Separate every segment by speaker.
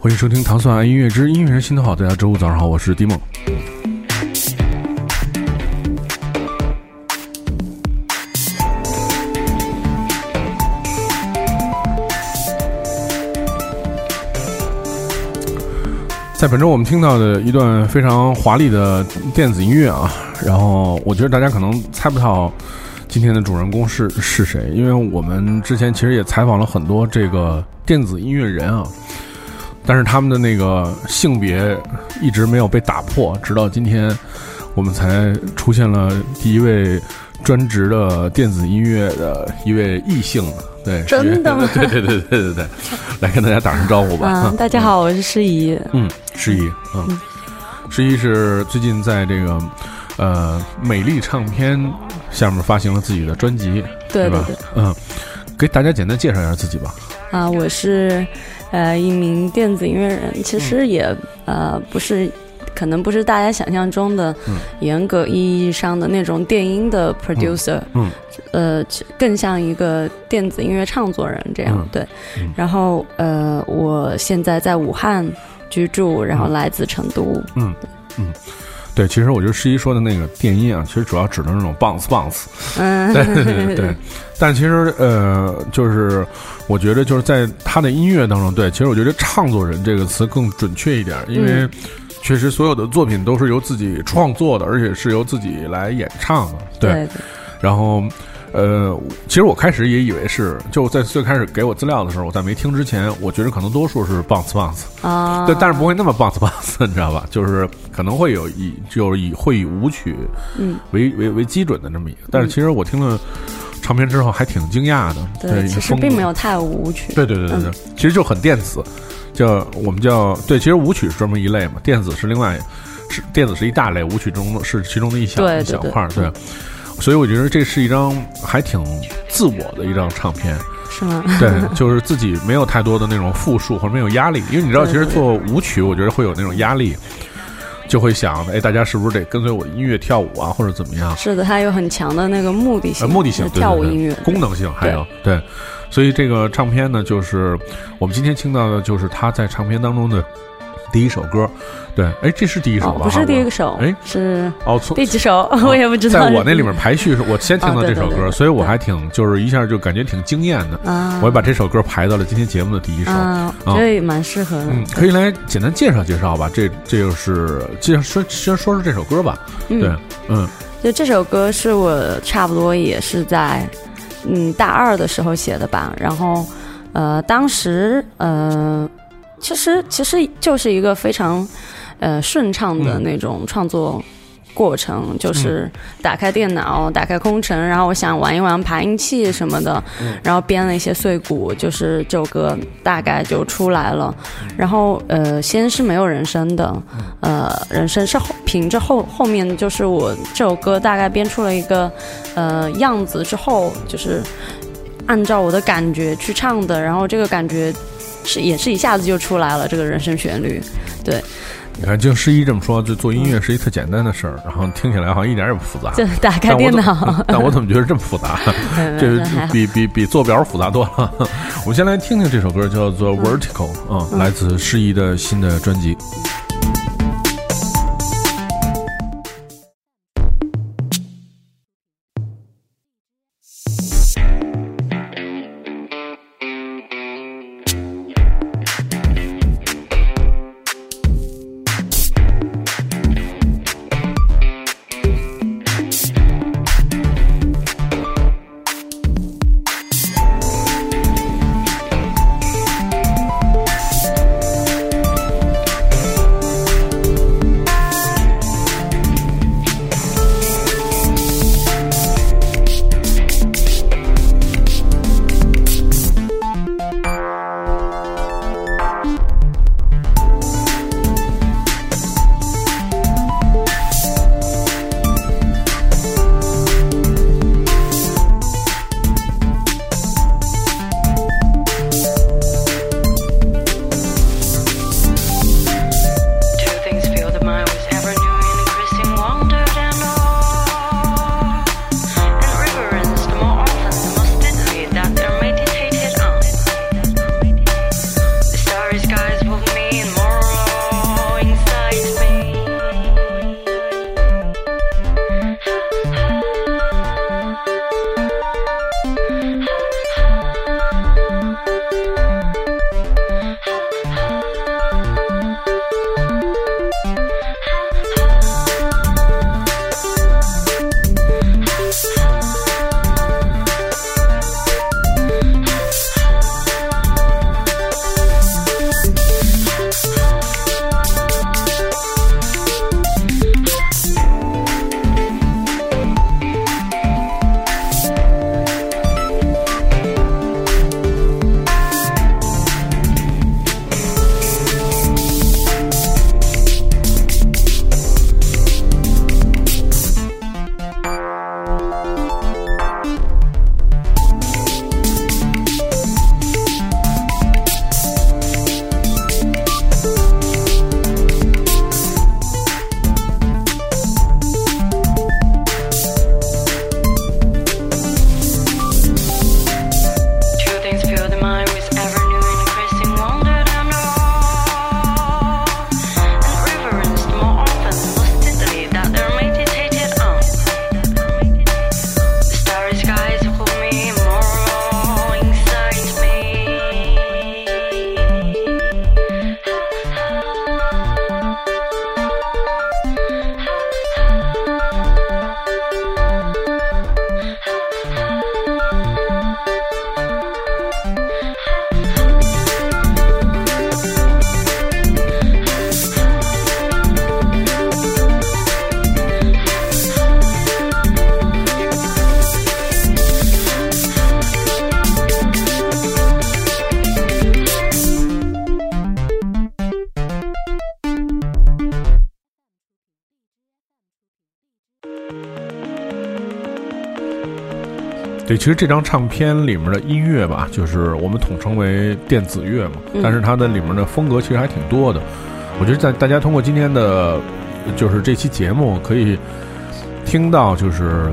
Speaker 1: 欢迎收听《糖蒜爱音乐之音乐人心头好》，大家周五早上好，我是迪梦。在本周我们听到的一段非常华丽的电子音乐啊，然后我觉得大家可能猜不到今天的主人公是是谁，因为我们之前其实也采访了很多这个电子音乐人啊，但是他们的那个性别一直没有被打破，直到今天我们才出现了第一位专职的电子音乐的一位异性。对，
Speaker 2: 真的吗？
Speaker 1: 对对对对对对，来跟大家打声招呼吧。
Speaker 2: 嗯，大家好，我是诗怡。
Speaker 1: 嗯，诗怡，嗯，诗怡是最近在这个呃美丽唱片下面发行了自己的专辑，吧？
Speaker 2: 对对，
Speaker 1: 嗯，给大家简单介绍一下自己吧。
Speaker 2: 啊，我是呃一名电子音乐人，其实也呃不是。可能不是大家想象中的严格意义上的那种电音的 producer，
Speaker 1: 嗯，
Speaker 2: 呃，更像一个电子音乐创作人这样。对，然后呃，我现在在武汉居住，然后来自成都。
Speaker 1: 嗯嗯，对，其实我觉得诗一说的那个电音啊，其实主要指的那种 bounce bounce。
Speaker 2: 嗯，
Speaker 1: 对对对。但其实呃，就是我觉得就是在他的音乐当中，对，其实我觉得“唱作人”这个词更准确一点，因为。确实，所有的作品都是由自己创作的，而且是由自己来演唱的。
Speaker 2: 对，
Speaker 1: 然后，呃，其实我开始也以为是，就在最开始给我资料的时候，我在没听之前，我觉得可能多数是 bounce bounce
Speaker 2: 啊，
Speaker 1: 对，但是不会那么 bounce bounce，你知道吧？就是可能会有以，就是以会以舞曲
Speaker 2: 嗯
Speaker 1: 为为为基准的这么一个。但是其实我听了唱片之后还挺惊讶的，对，
Speaker 2: 其实并没有太舞曲，
Speaker 1: 对对对对对，其实就很电子。叫我们叫对，其实舞曲是专门一类嘛，电子是另外，是电子是一大类，舞曲中是其中的一小一小块儿，对。所以我觉得这是一张还挺自我的一张唱片，
Speaker 2: 是吗？
Speaker 1: 对，就是自己没有太多的那种复数或者没有压力，因为你知道，其实做舞曲，我觉得会有那种压力，就会想，哎，大家是不是得跟随我的音乐跳舞啊，或者怎么样？
Speaker 2: 是的，它有很强的那个目的性，呃
Speaker 1: 目的性，
Speaker 2: 跳舞音乐
Speaker 1: 功能性还有对。所以这个唱片呢，就是我们今天听到的，就是他在唱片当中的第一首歌。对，哎，这是第一首吧？
Speaker 2: 不是第一首，
Speaker 1: 哎，
Speaker 2: 是
Speaker 1: 哦，
Speaker 2: 第几首 我也不知
Speaker 1: 道。在我那里面排序是，我先听到这首歌，所以我还挺就是一下就感觉挺惊艳的啊。我也把这首歌排到了今天节目的第一首，
Speaker 2: 啊、这也蛮适合的。
Speaker 1: 嗯，可以来简单介绍介绍吧。这这就是介绍说先说说这首歌吧。对，嗯，
Speaker 2: 就这首歌是我差不多也是在。嗯，大二的时候写的吧，然后，呃，当时，呃，其实其实就是一个非常，呃，顺畅的那种创作过程，就是打开电脑，打开空城，然后我想玩一玩爬音器什么的，然后编了一些碎鼓，就是这首歌大概就出来了。然后，呃，先是没有人声的，呃，人声是后凭着后后面就是我这首歌大概编出了一个。呃，样子之后就是按照我的感觉去唱的，然后这个感觉是也是一下子就出来了，这个人声旋律。对，
Speaker 1: 你看，就诗一这么说，就做音乐是一特简单的事儿，然后听起来好像一点也不复杂。
Speaker 2: 就打开电脑，
Speaker 1: 但我怎么觉得这么复杂？这比比比做表复杂多了。我们先来听听这首歌，叫做《Vertical》啊，来自诗一的新的专辑。对，其实这张唱片里面的音乐吧，就是我们统称为电子乐嘛，但是它的里面的风格其实还挺多的。我觉得在大家通过今天的，就是这期节目可以听到，就是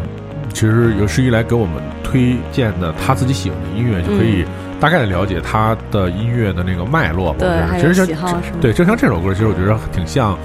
Speaker 1: 其实有十一来给我们推荐的他自己喜欢的音乐，就可以大概的了解他的音乐的那个脉络。
Speaker 2: 对，
Speaker 1: 其实
Speaker 2: 像
Speaker 1: 对，就像这首歌，其实我觉得挺像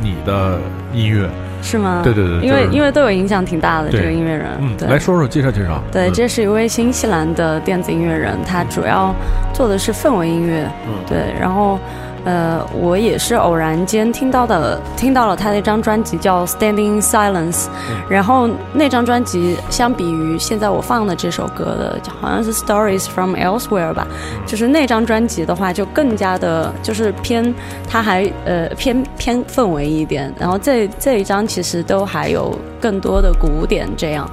Speaker 1: 你的音乐。
Speaker 2: 是吗？
Speaker 1: 对对对，
Speaker 2: 因为因为对我影响挺大的这个音乐人，
Speaker 1: 嗯，来说说介绍介绍。
Speaker 2: 对，这是一位新西兰的电子音乐人，他主要做的是氛围音乐，嗯，对，然后。呃，我也是偶然间听到的，听到了他那张专辑叫《Standing Silence》，然后那张专辑相比于现在我放的这首歌的，好像是《Stories from Elsewhere》吧，就是那张专辑的话，就更加的，就是偏，它还呃偏偏氛围一点，然后这这一张其实都还有更多的古典这样，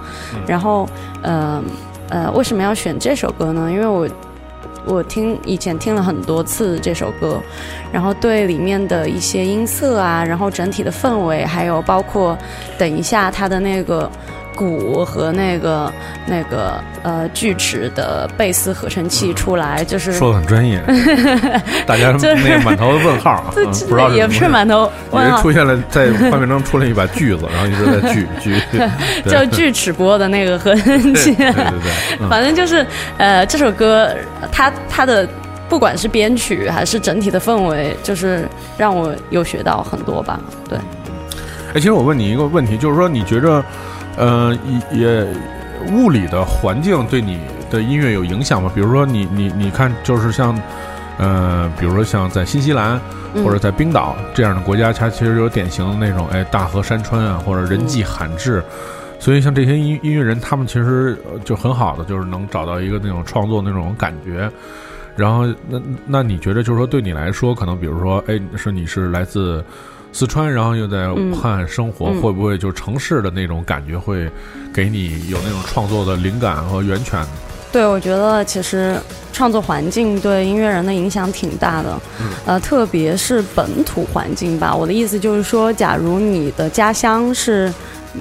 Speaker 2: 然后呃呃，为什么要选这首歌呢？因为我。我听以前听了很多次这首歌，然后对里面的一些音色啊，然后整体的氛围，还有包括等一下它的那个。鼓和那个那个呃锯齿的贝斯合成器出来，就是
Speaker 1: 说的很专业，大家那个满头的问号啊，不知道
Speaker 2: 也不是满头，
Speaker 1: 出现了在画面中出了一把锯子，然后一直在锯 锯，
Speaker 2: 叫锯齿波的那个合成器，
Speaker 1: 对对对，
Speaker 2: 反正就是呃这首歌它它的不管是编曲还是整体的氛围，就是让我有学到很多吧，对。
Speaker 1: 哎，其实我问你一个问题，就是说你觉着。呃，也也物理的环境对你的音乐有影响吗？比如说，你你你看，就是像，呃，比如说像在新西兰或者在冰岛这样的国家，它其实有典型的那种，哎，大河山川啊，或者人迹罕至，所以像这些音音乐人，他们其实就很好的，就是能找到一个那种创作那种感觉。然后，那那你觉得，就是说对你来说，可能比如说，哎，是你是来自。四川，然后又在武汉生活，会不会就城市的那种感觉会给你有那种创作的灵感和源泉？
Speaker 2: 对，我觉得其实创作环境对音乐人的影响挺大的，呃，特别是本土环境吧。我的意思就是说，假如你的家乡是。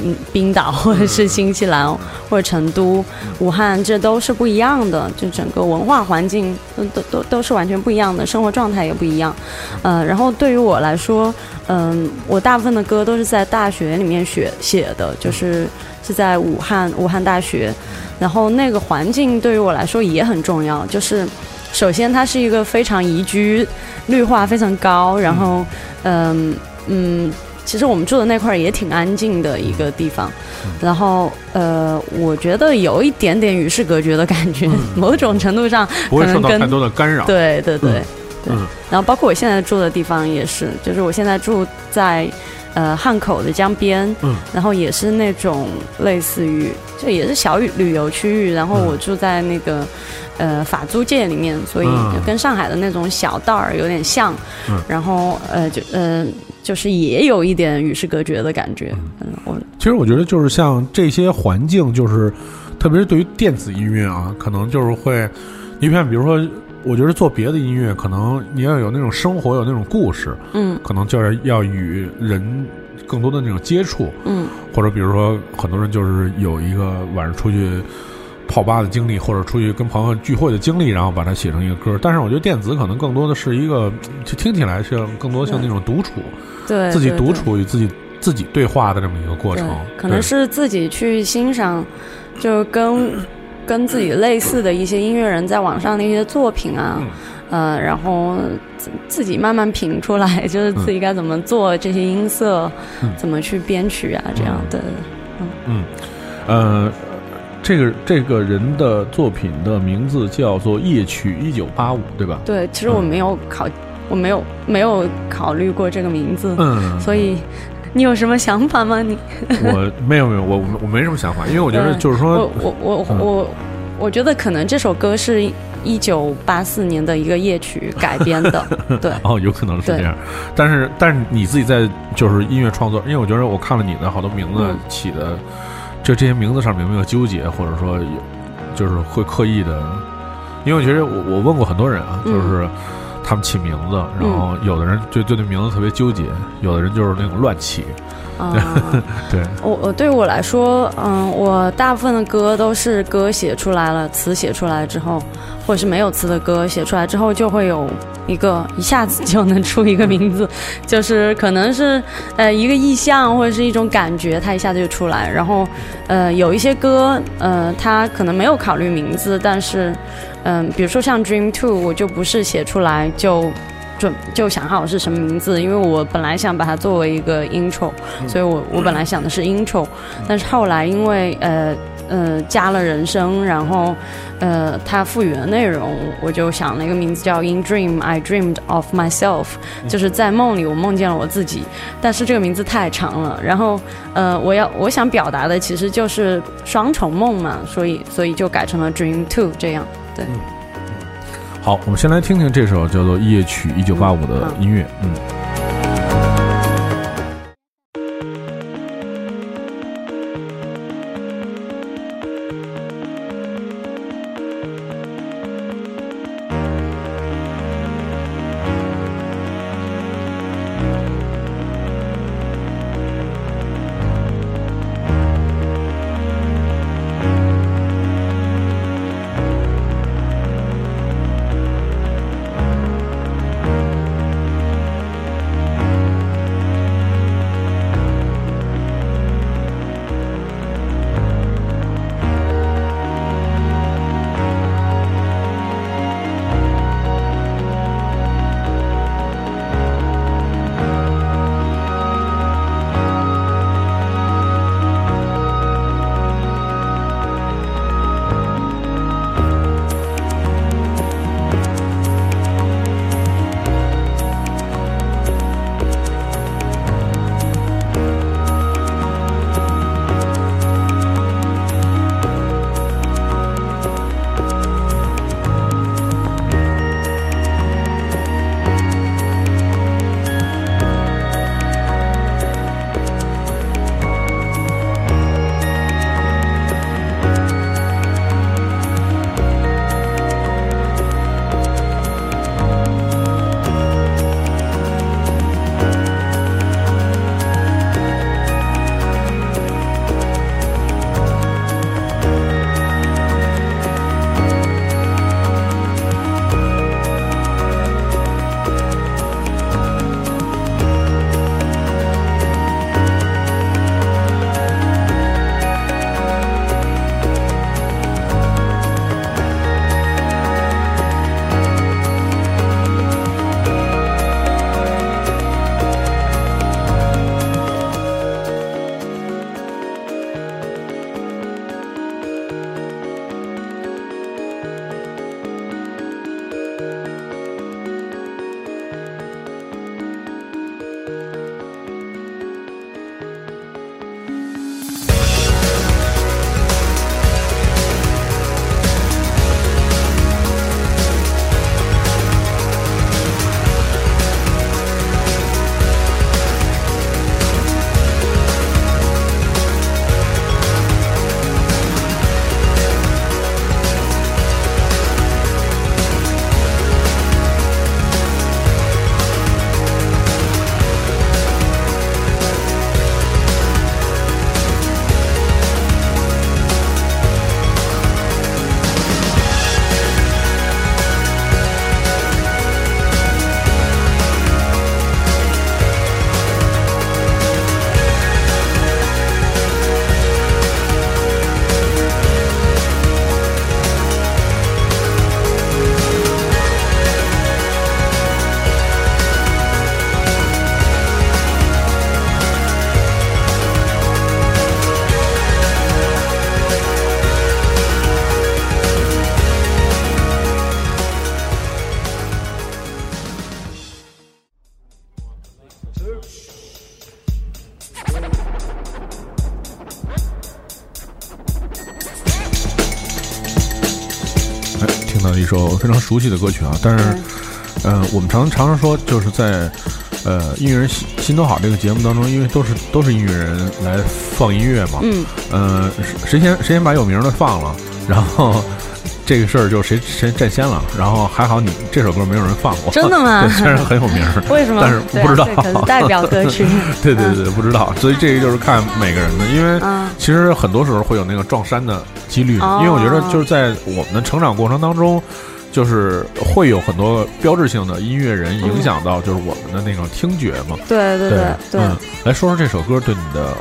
Speaker 2: 嗯，冰岛或者是新西兰或者成都、武汉，这都是不一样的，就整个文化环境都都都都是完全不一样的，生活状态也不一样。呃，然后对于我来说，嗯，我大部分的歌都是在大学里面写写的，就是是在武汉武汉大学，然后那个环境对于我来说也很重要，就是首先它是一个非常宜居、绿化非常高，然后嗯嗯。其实我们住的那块儿也挺安静的一个地方，然后呃，我觉得有一点点与世隔绝的感觉，某种程度上
Speaker 1: 不会受到太多的干扰。
Speaker 2: 对对对对，然后包括我现在住的地方也是，就是我现在住在呃汉口的江边，嗯，然后也是那种类似于就也是小旅旅游区域，然后我住在那个呃法租界里面，所以跟上海的那种小道儿有点像，然后呃就呃。就是也有一点与世隔绝的感觉。嗯，我
Speaker 1: 其实我觉得就是像这些环境，就是特别是对于电子音乐啊，可能就是会，你看，比如说，我觉得做别的音乐，可能你要有那种生活，有那种故事，
Speaker 2: 嗯，
Speaker 1: 可能就是要与人更多的那种接触，
Speaker 2: 嗯，
Speaker 1: 或者比如说很多人就是有一个晚上出去。泡吧的经历，或者出去跟朋友聚会的经历，然后把它写成一个歌。但是我觉得电子可能更多的是一个，就听起来像更多像那种独处，
Speaker 2: 对
Speaker 1: 自己独处与自己自己对话的这么一个过程。
Speaker 2: 可能是自己去欣赏，就跟跟自己类似的一些音乐人在网上的一些作品啊，呃，然后自自己慢慢品出来，就是自己该怎么做这些音色，怎么去编曲啊，这样的。
Speaker 1: 嗯嗯呃。这个这个人的作品的名字叫做《夜曲一九八五》，对吧？
Speaker 2: 对，其实我没有考，我没有没有考虑过这个名字，
Speaker 1: 嗯，
Speaker 2: 所以你有什么想法吗？你？
Speaker 1: 我没有没有，我我没什么想法，因为我觉得就是说，
Speaker 2: 我我我我我觉得可能这首歌是一九八四年的一个夜曲改编的，对，
Speaker 1: 哦，有可能是这样，但是但是你自己在就是音乐创作，因为我觉得我看了你的好多名字起的。就这些名字上面有没有纠结，或者说有，就是会刻意的？因为我觉得我我问过很多人啊，就是他们起名字，然后有的人就对那名字特别纠结，有的人就是那种乱起，
Speaker 2: 啊，
Speaker 1: 对，
Speaker 2: 我我对我来说，嗯，我大部分的歌都是歌写出来了，词写出来之后，或者是没有词的歌写出来之后，就会有一个一下子就能出一个名字，就是可能是呃一个意象或者是一种感觉，它一下子就出来。然后呃有一些歌，呃它可能没有考虑名字，但是嗯、比如说像 Dream Two，我就不是写出来就。准就想好是什么名字，因为我本来想把它作为一个 intro，、所以我我本来想的是 intro，但是后来因为呃呃加了人声，然后呃它赋予了内容，我就想了一个名字叫 In Dream I Dreamed of Myself，就是在梦里我梦见了我自己，但是这个名字太长了，然后呃我要我想表达的其实就是双重梦嘛，所以所以就改成了 Dream Two 这样，对。
Speaker 1: 好，我们先来听听这首叫做《夜曲一九八五》的音乐，嗯。非常熟悉的歌曲啊，但是，呃，我们常常常说，就是在呃音乐人心心头好这个节目当中，因为都是都是音乐人来放音乐嘛，
Speaker 2: 嗯，
Speaker 1: 呃，谁先谁先把有名的放了，然后这个事儿就谁谁占先了。然后还好你这首歌没有人放过，
Speaker 2: 真的吗？
Speaker 1: 对，虽然很有名，
Speaker 2: 为什么？
Speaker 1: 但是不知道，
Speaker 2: 代表歌曲。
Speaker 1: 对对对，不知道。所以这个就是看每个人的，因为其实很多时候会有那个撞衫的几率。因为我觉得就是在我们的成长过程当中。就是会有很多标志性的音乐人影响到，就是我们的那种听觉嘛。
Speaker 2: 对对对对。
Speaker 1: 来说说这首歌对你的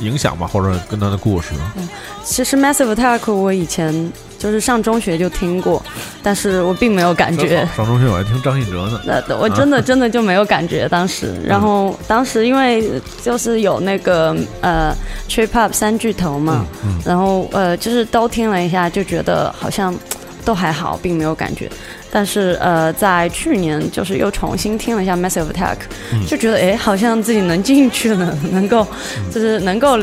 Speaker 1: 影响吧，或者跟他的故事。
Speaker 2: 嗯，其实 Massive Attack 我以前就是上中学就听过，但是我并没有感觉。
Speaker 1: 上中学我还听张信哲呢。
Speaker 2: 那我真的真的就没有感觉当时。然后当时因为就是有那个呃 Trip Hop 三巨头嘛，然后呃就是都听了一下，就觉得好像。都还好，并没有感觉，但是呃，在去年就是又重新听了一下 Massive Attack，就觉得哎，好像自己能进去了，能够就是能够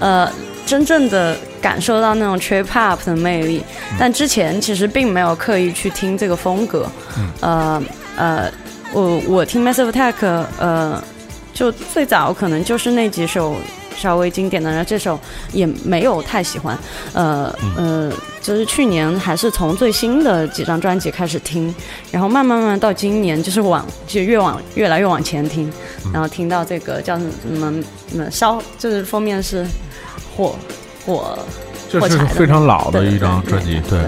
Speaker 2: 呃真正的感受到那种 trip hop 的魅力。但之前其实并没有刻意去听这个风格，呃呃，我我听 Massive Attack，呃，就最早可能就是那几首。稍微经典的，然后这首也没有太喜欢，呃呃，就是去年还是从最新的几张专辑开始听，然后慢慢慢到今年，就是往就越往越来越往前听，然后听到这个叫什么什么烧，就是封面是火火，
Speaker 1: 这是非常老的一张专辑，对。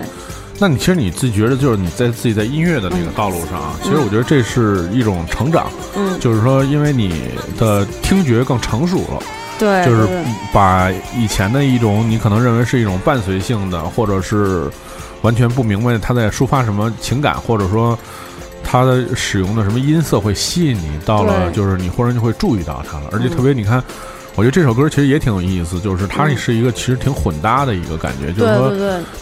Speaker 1: 那你其实你自己觉得，就是你在自己在音乐的那个道路上啊，其实我觉得这是一种成长，
Speaker 2: 嗯，
Speaker 1: 就是说因为你的听觉更成熟了。
Speaker 2: 对，
Speaker 1: 就是把以前的一种你可能认为是一种伴随性的，或者是完全不明白他在抒发什么情感，或者说他的使用的什么音色会吸引你，到了就是你忽然就会注意到他了。而且特别你看，我觉得这首歌其实也挺有意思，就是它是一个其实挺混搭的一个感觉，就是说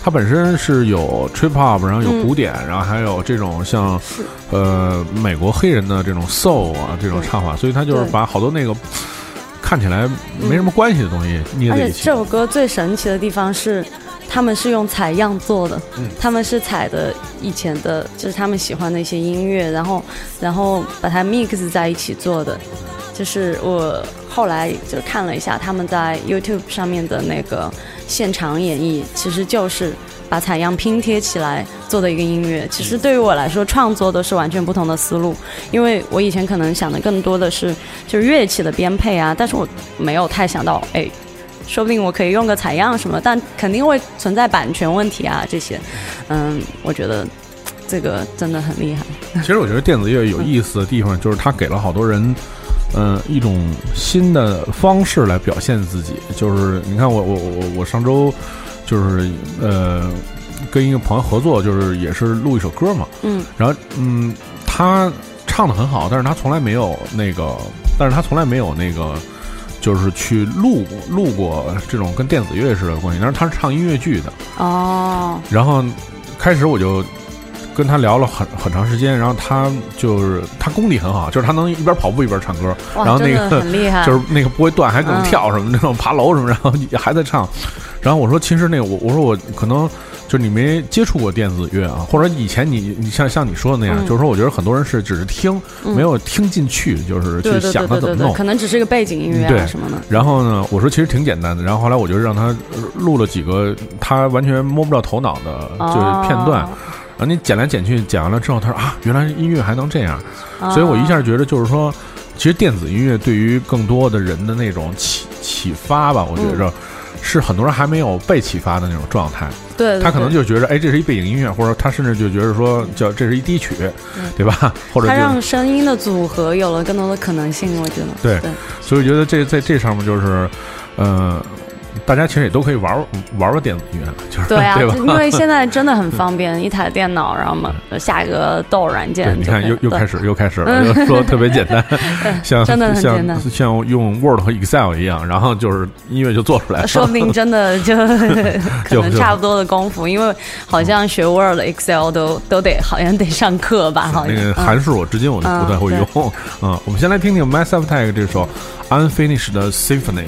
Speaker 1: 它本身是有 trip hop，然后有古典，然后还有这种像呃美国黑人的这种 soul 啊这种唱法，所以它就是把好多那个。看起来没什么关系的东西捏在一起。
Speaker 2: 这首歌最神奇的地方是，他们是用采样做的，他们是采的以前的，就是他们喜欢的一些音乐，然后然后把它 mix 在一起做的。就是我后来就看了一下他们在 YouTube 上面的那个现场演绎，其实就是。把采样拼贴起来做的一个音乐，其实对于我来说，创作都是完全不同的思路。因为我以前可能想的更多的是就是乐器的编配啊，但是我没有太想到，哎，说不定我可以用个采样什么，但肯定会存在版权问题啊这些。嗯，我觉得这个真的很厉害。
Speaker 1: 其实我觉得电子乐有意思的地方就是它给了好多人，嗯，一种新的方式来表现自己。就是你看我我我我上周。就是呃，跟一个朋友合作，就是也是录一首歌嘛。
Speaker 2: 嗯。
Speaker 1: 然后嗯，他唱的很好，但是他从来没有那个，但是他从来没有那个，就是去录录过这种跟电子乐似的关系。但是他是唱音乐剧的。
Speaker 2: 哦。
Speaker 1: 然后开始我就跟他聊了很很长时间，然后他就是他功底很好，就是他能一边跑步一边唱歌，然后那个
Speaker 2: 很厉害，
Speaker 1: 就是那个不会断，还能跳什么那种爬楼什么，然后还在唱。然后我说，其实那个我我说我可能就是你没接触过电子乐啊，或者以前你你像像你说的那样，就是说我觉得很多人是只是听，没有听进去，就是去想它怎么弄，
Speaker 2: 可能只是一个背景音乐
Speaker 1: 啊
Speaker 2: 什么的。
Speaker 1: 然后呢，我说其实挺简单的。然后后来我就让他录了几个他完全摸不着头脑的就是片段，然后你剪来剪去，剪完了之后，他说啊，原来音乐还能这样，所以我一下觉得就是说，其实电子音乐对于更多的人的那种启启发吧，我觉着。是很多人还没有被启发的那种状态，
Speaker 2: 对，
Speaker 1: 他可能就觉得，哎，这是一背景音乐，或者他甚至就觉得说，叫这是一低曲，对吧？或者他
Speaker 2: 让声音的组合有了更多的可能性，我觉得，
Speaker 1: 对，所以我觉得这在这上面就是，呃。大家其实也都可以玩玩玩电子音乐，就是
Speaker 2: 对啊，
Speaker 1: 对
Speaker 2: 因为现在真的很方便，一台电脑，然后嘛下一个豆软件，
Speaker 1: 你看又又开始又开始了，又说特别简单，像
Speaker 2: 真的很简单，
Speaker 1: 像用 Word 和 Excel 一样，然后就是音乐就做出来了。
Speaker 2: 说不定真的就 可能差不多的功夫，因为好像学 Word、Excel 都都得好像得上课吧？好像
Speaker 1: 那个函数我，至今我都不太会用。嗯，我们先来听听 Massive Attack 这首 Unfinished Symphony。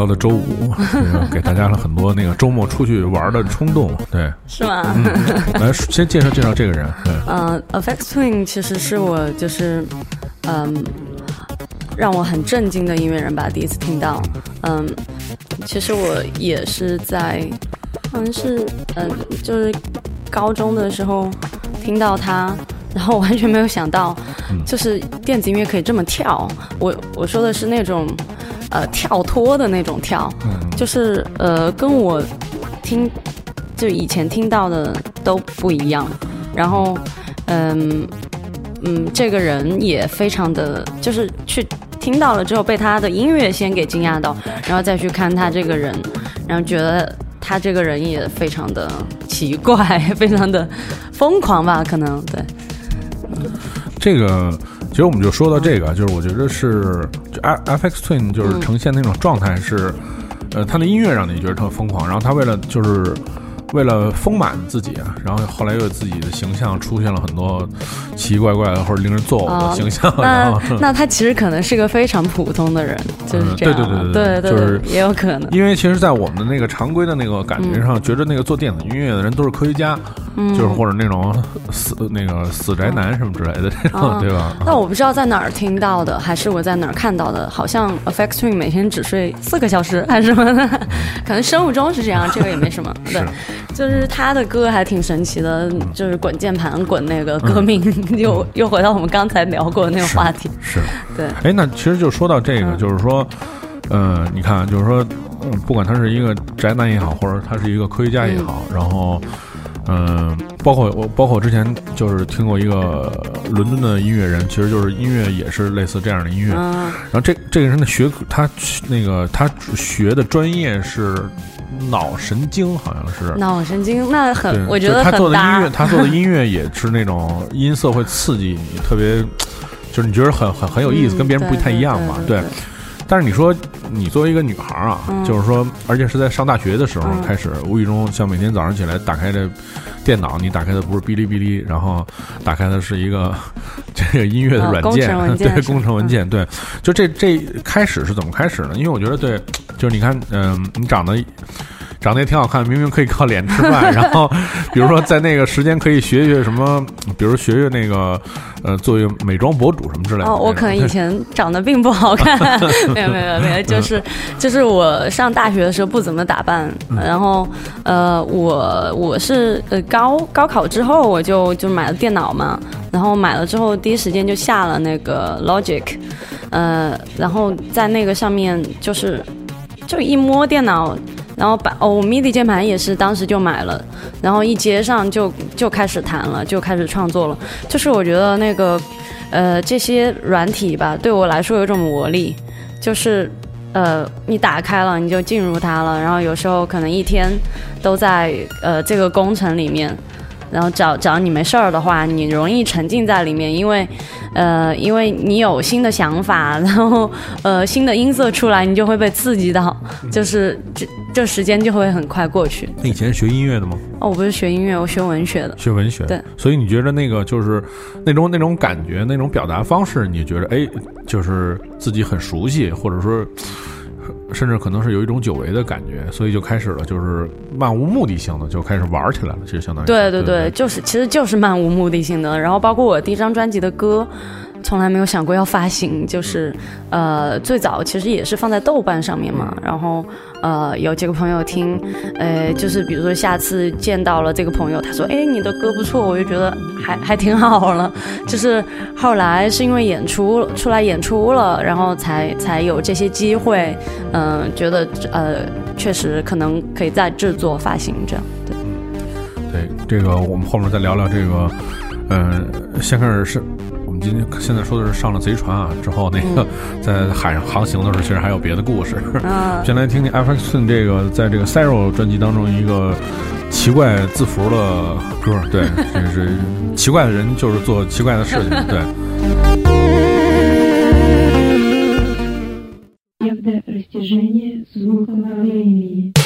Speaker 1: 聊的周五，给大家了很多那个周末出去玩的冲动。对，
Speaker 2: 是吗？
Speaker 1: 嗯，来先介绍介绍这个人。对，
Speaker 2: 嗯、a f f e c t Twin 其实是我就是，嗯，让我很震惊的音乐人吧，第一次听到。嗯，其实我也是在，好像是，嗯、就是高中的时候听到他，然后完全没有想到，就是电子音乐可以这么跳。我我说的是那种，呃，跳脱的那种跳，就是呃，跟我听就以前听到的都不一样。然后，嗯嗯，这个人也非常的，就是去听到了之后，被他的音乐先给惊讶到，然后再去看他这个人，然后觉得他这个人也非常的奇怪，非常的疯狂吧？可能对，
Speaker 1: 这个其实我们就说到这个，就是我觉得是就 F X Twin 就是呈现那种状态是，呃，他的音乐让你觉得特疯狂，然后他为了就是。为了丰满自己啊，然后后来又有自己的形象出现了很多奇奇怪怪的或者令人作呕的形象，然
Speaker 2: 那
Speaker 1: 后
Speaker 2: 那他其实可能是个非常普通的人，就是
Speaker 1: 嗯
Speaker 2: 这样，
Speaker 1: 对对对
Speaker 2: 对
Speaker 1: 对就是
Speaker 2: 也有可能，
Speaker 1: 因为其实，在我们的那个常规的那个感觉上，觉得那个做电子音乐的人都是科学家，
Speaker 2: 嗯
Speaker 1: 就是或者那种死那个死宅男什么之类的，这种、
Speaker 2: 啊
Speaker 1: 对吧？
Speaker 2: 但我不知道在哪儿听到的，还是我在哪儿看到的。好像 Affect Twin 每天只睡四个小时，还是什么的，可能生物钟是这样，这个也没什么。对，就是他的歌还挺神奇的，就是滚键盘滚那个歌名，又又回到我们刚才聊过的那个话题。
Speaker 1: 是。
Speaker 2: 对，
Speaker 1: 哎，那其实就说到这个，
Speaker 2: 嗯
Speaker 1: 就是说，呃，你看，就是说，嗯，不管他是一个宅男也好，或者他是一个科学家也好，然后，嗯、包括我，包括我之前就是听过一个伦敦的音乐人，其实就是音乐也是类似这样的音乐。
Speaker 2: 嗯
Speaker 1: 然后这这个人的学，他那个他学的专业是脑神经，好像是。
Speaker 2: 脑神经那很，，我觉得
Speaker 1: 就是他做的音乐，。他做的音乐也是那种音色会刺激你，特别，就是你觉得很很很有意思，
Speaker 2: 嗯
Speaker 1: 跟别人不太一样嘛，
Speaker 2: 对对对
Speaker 1: 但是你说，你作为一个女孩啊，
Speaker 2: 嗯
Speaker 1: 就是说，而且是在上大学的时候
Speaker 2: 嗯
Speaker 1: 开始，无意中像每天早上起来打开这电脑，你打开的不是哔哩哔哩，然后打开的是一个这个音乐的
Speaker 2: 哦
Speaker 1: 软件对，工程文件，对，就这这开始是怎么开始呢？因为我觉得对，就是你看，嗯、你长得。长得也挺好看，明明可以靠脸吃饭，然后比如说在那个时间可以学学什么，比如学学那个呃，做一个美妆博主什么之类的。
Speaker 2: 哦，我可能以前长得并不好看，没有没有没有，就是就是我上大学的时候不怎么打扮，然后呃，我我是呃高高考之后我就就买了电脑嘛，然后买了之后第一时间就下了那个 Logic，呃，然后在那个上面就是就一摸电脑。然后把哦，我 MIDI 键盘也是当时就买了，然后一接上就就开始弹了，就开始创作了。就是我觉得那个呃，这些软体吧，对我来说有种魔力，就是呃，你打开了，你就进入它了，然后有时候可能一天都在呃这个工程里面，然后找找你没事儿的话，你容易沉浸在里面，因为呃，因为你有新的想法，然后呃新的音色出来，你就会被刺激到，就是这这时间就会很快过去。
Speaker 1: 那以前是学音乐的吗？
Speaker 2: 哦，我不是学音乐，我学文学的。
Speaker 1: 学文学，
Speaker 2: 对，
Speaker 1: 所以你觉得那个就是那种那种感觉，那种表达方式，你觉得哎，就是自己很熟悉，或者说甚至可能是有一种久违的感觉，所以就开始了，就是漫无目的性的就开始玩起来了，其实相当于
Speaker 2: 对对
Speaker 1: 对
Speaker 2: 对，就是其实就是漫无目的性的。然后包括我第一张专辑的歌，从来没有想过要发行，就是呃最早其实也是放在豆瓣上面嘛。然后呃有几个朋友听，呃就是比如说下次见到了这个朋友，他说哎你的歌不错，我就觉得还还挺好了。就是后来是因为演出出来演出了，然后才才有这些机会，嗯、觉得呃确实可能可以再制作发行这样。对。
Speaker 1: 对这个，我们后面再聊聊这个，嗯、先开始是。我们今天现在说的是上了贼船啊，之后那个在海上航行的时候，其实还有别的故事。
Speaker 2: 嗯
Speaker 1: 先来听听 f x Twin 这个在这个 Zero 专辑当中一个奇怪字符的歌，对，这是奇怪的人就是做奇怪的事情，对。
Speaker 3: Явное растяжение звукового времени.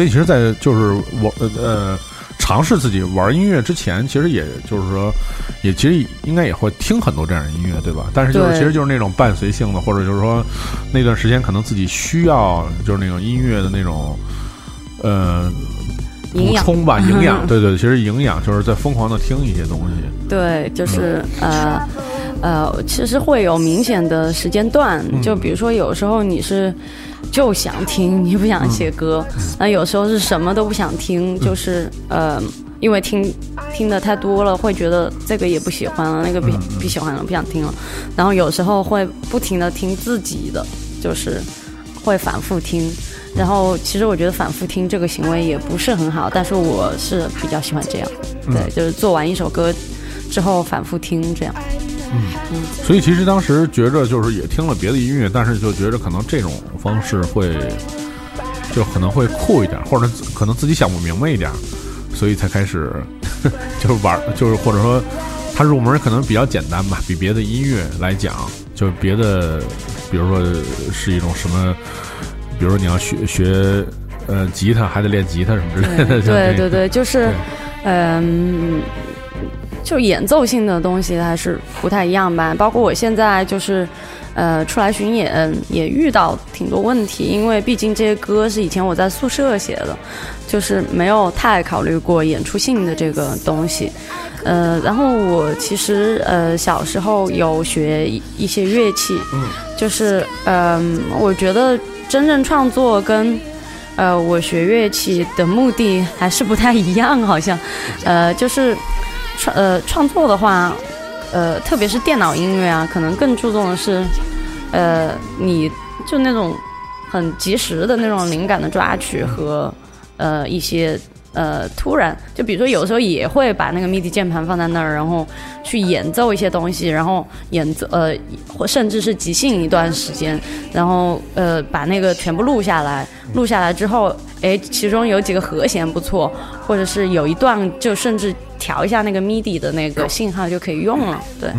Speaker 1: 所以其实，在就是我呃呃尝试自己玩音乐之前，其实也就是说，也其实应该也会听很多这样的音乐，对吧？但是就是其实就是那种伴随性的，或者就是说那段时间可能自己需要就是那种音乐的那种呃补充吧，营养，对对，其实营养就是在疯狂的听一些东西，
Speaker 2: 对，就是呃呃，其实会有明显的时间段，就比如说有时候你是就想听，你不想写歌，那、有时候是什么都不想听，就是呃，因为听听的太多了，会觉得这个也不喜欢了，那个不不喜欢了，不想听了，然后有时候会不停的听自己的，就是会反复听。然后，其实我觉得反复听这个行为也不是很好，但是我是比较喜欢这样，对，就是做完一首歌之后反复听这样。
Speaker 1: 所以其实当时觉着就是也听了别的音乐，但是就觉着可能这种方式会就可能会酷一点，或者可能自己想不明白一点，所以才开始就是玩，就是或者说它入门可能比较简单吧，比别的音乐来讲，就别的比如说是一种什么，比如说你要学学呃吉他，还得练吉他什么之类的，
Speaker 2: 对对对，就是
Speaker 1: 嗯，
Speaker 2: 嗯、就演奏性的东西还是不太一样吧。包括我现在就是，呃，出来巡演也遇到挺多问题，因为毕竟这些歌是以前我在宿舍写的，就是没有太考虑过演出性的这个东西。呃，然后我其实呃小时候有学一些乐器，就是嗯、我觉得真正创作跟呃我学乐器的目的还是不太一样，好像，呃，就是创呃创作的话，呃，特别是电脑音乐啊，可能更注重的是，呃，你就那种很及时的那种灵感的抓取和呃一些呃突然，就比如说有时候也会把那个 MIDI 键盘放在那儿，然后去演奏一些东西，然后演奏呃或甚至是即兴一段时间，然后呃把那个全部录下来，录下来之后，哎，其中有几个和弦不错，或者是有一段就甚至调一下那个 MIDI 的那个信号就可以用了，对。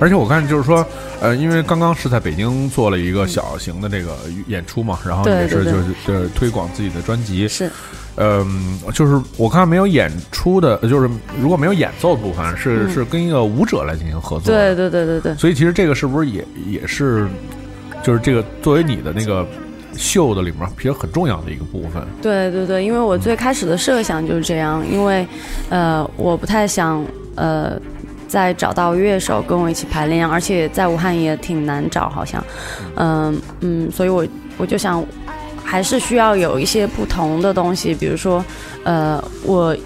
Speaker 1: 而且我看就是说，呃，因为刚刚是在北京做了一个小型的这个演出嘛，然后也是就是推广自己的专辑，
Speaker 2: 是，
Speaker 1: 嗯，就是我看没有演出的，就是如果没有演奏的部分，是、是跟一个舞者来进行合作，
Speaker 2: 对，对对对对，
Speaker 1: 所以其实这个是不是也也是，就是这个作为你的那个秀的里面其实很重要的一个部分，
Speaker 2: 对对对，因为我最开始的设想就是这样，因为呃，我不太想呃再找到乐手跟我一起排练，而且在武汉也挺难找，好像，嗯嗯，所以我我就想还是需要有一些不同的东西，比如说呃我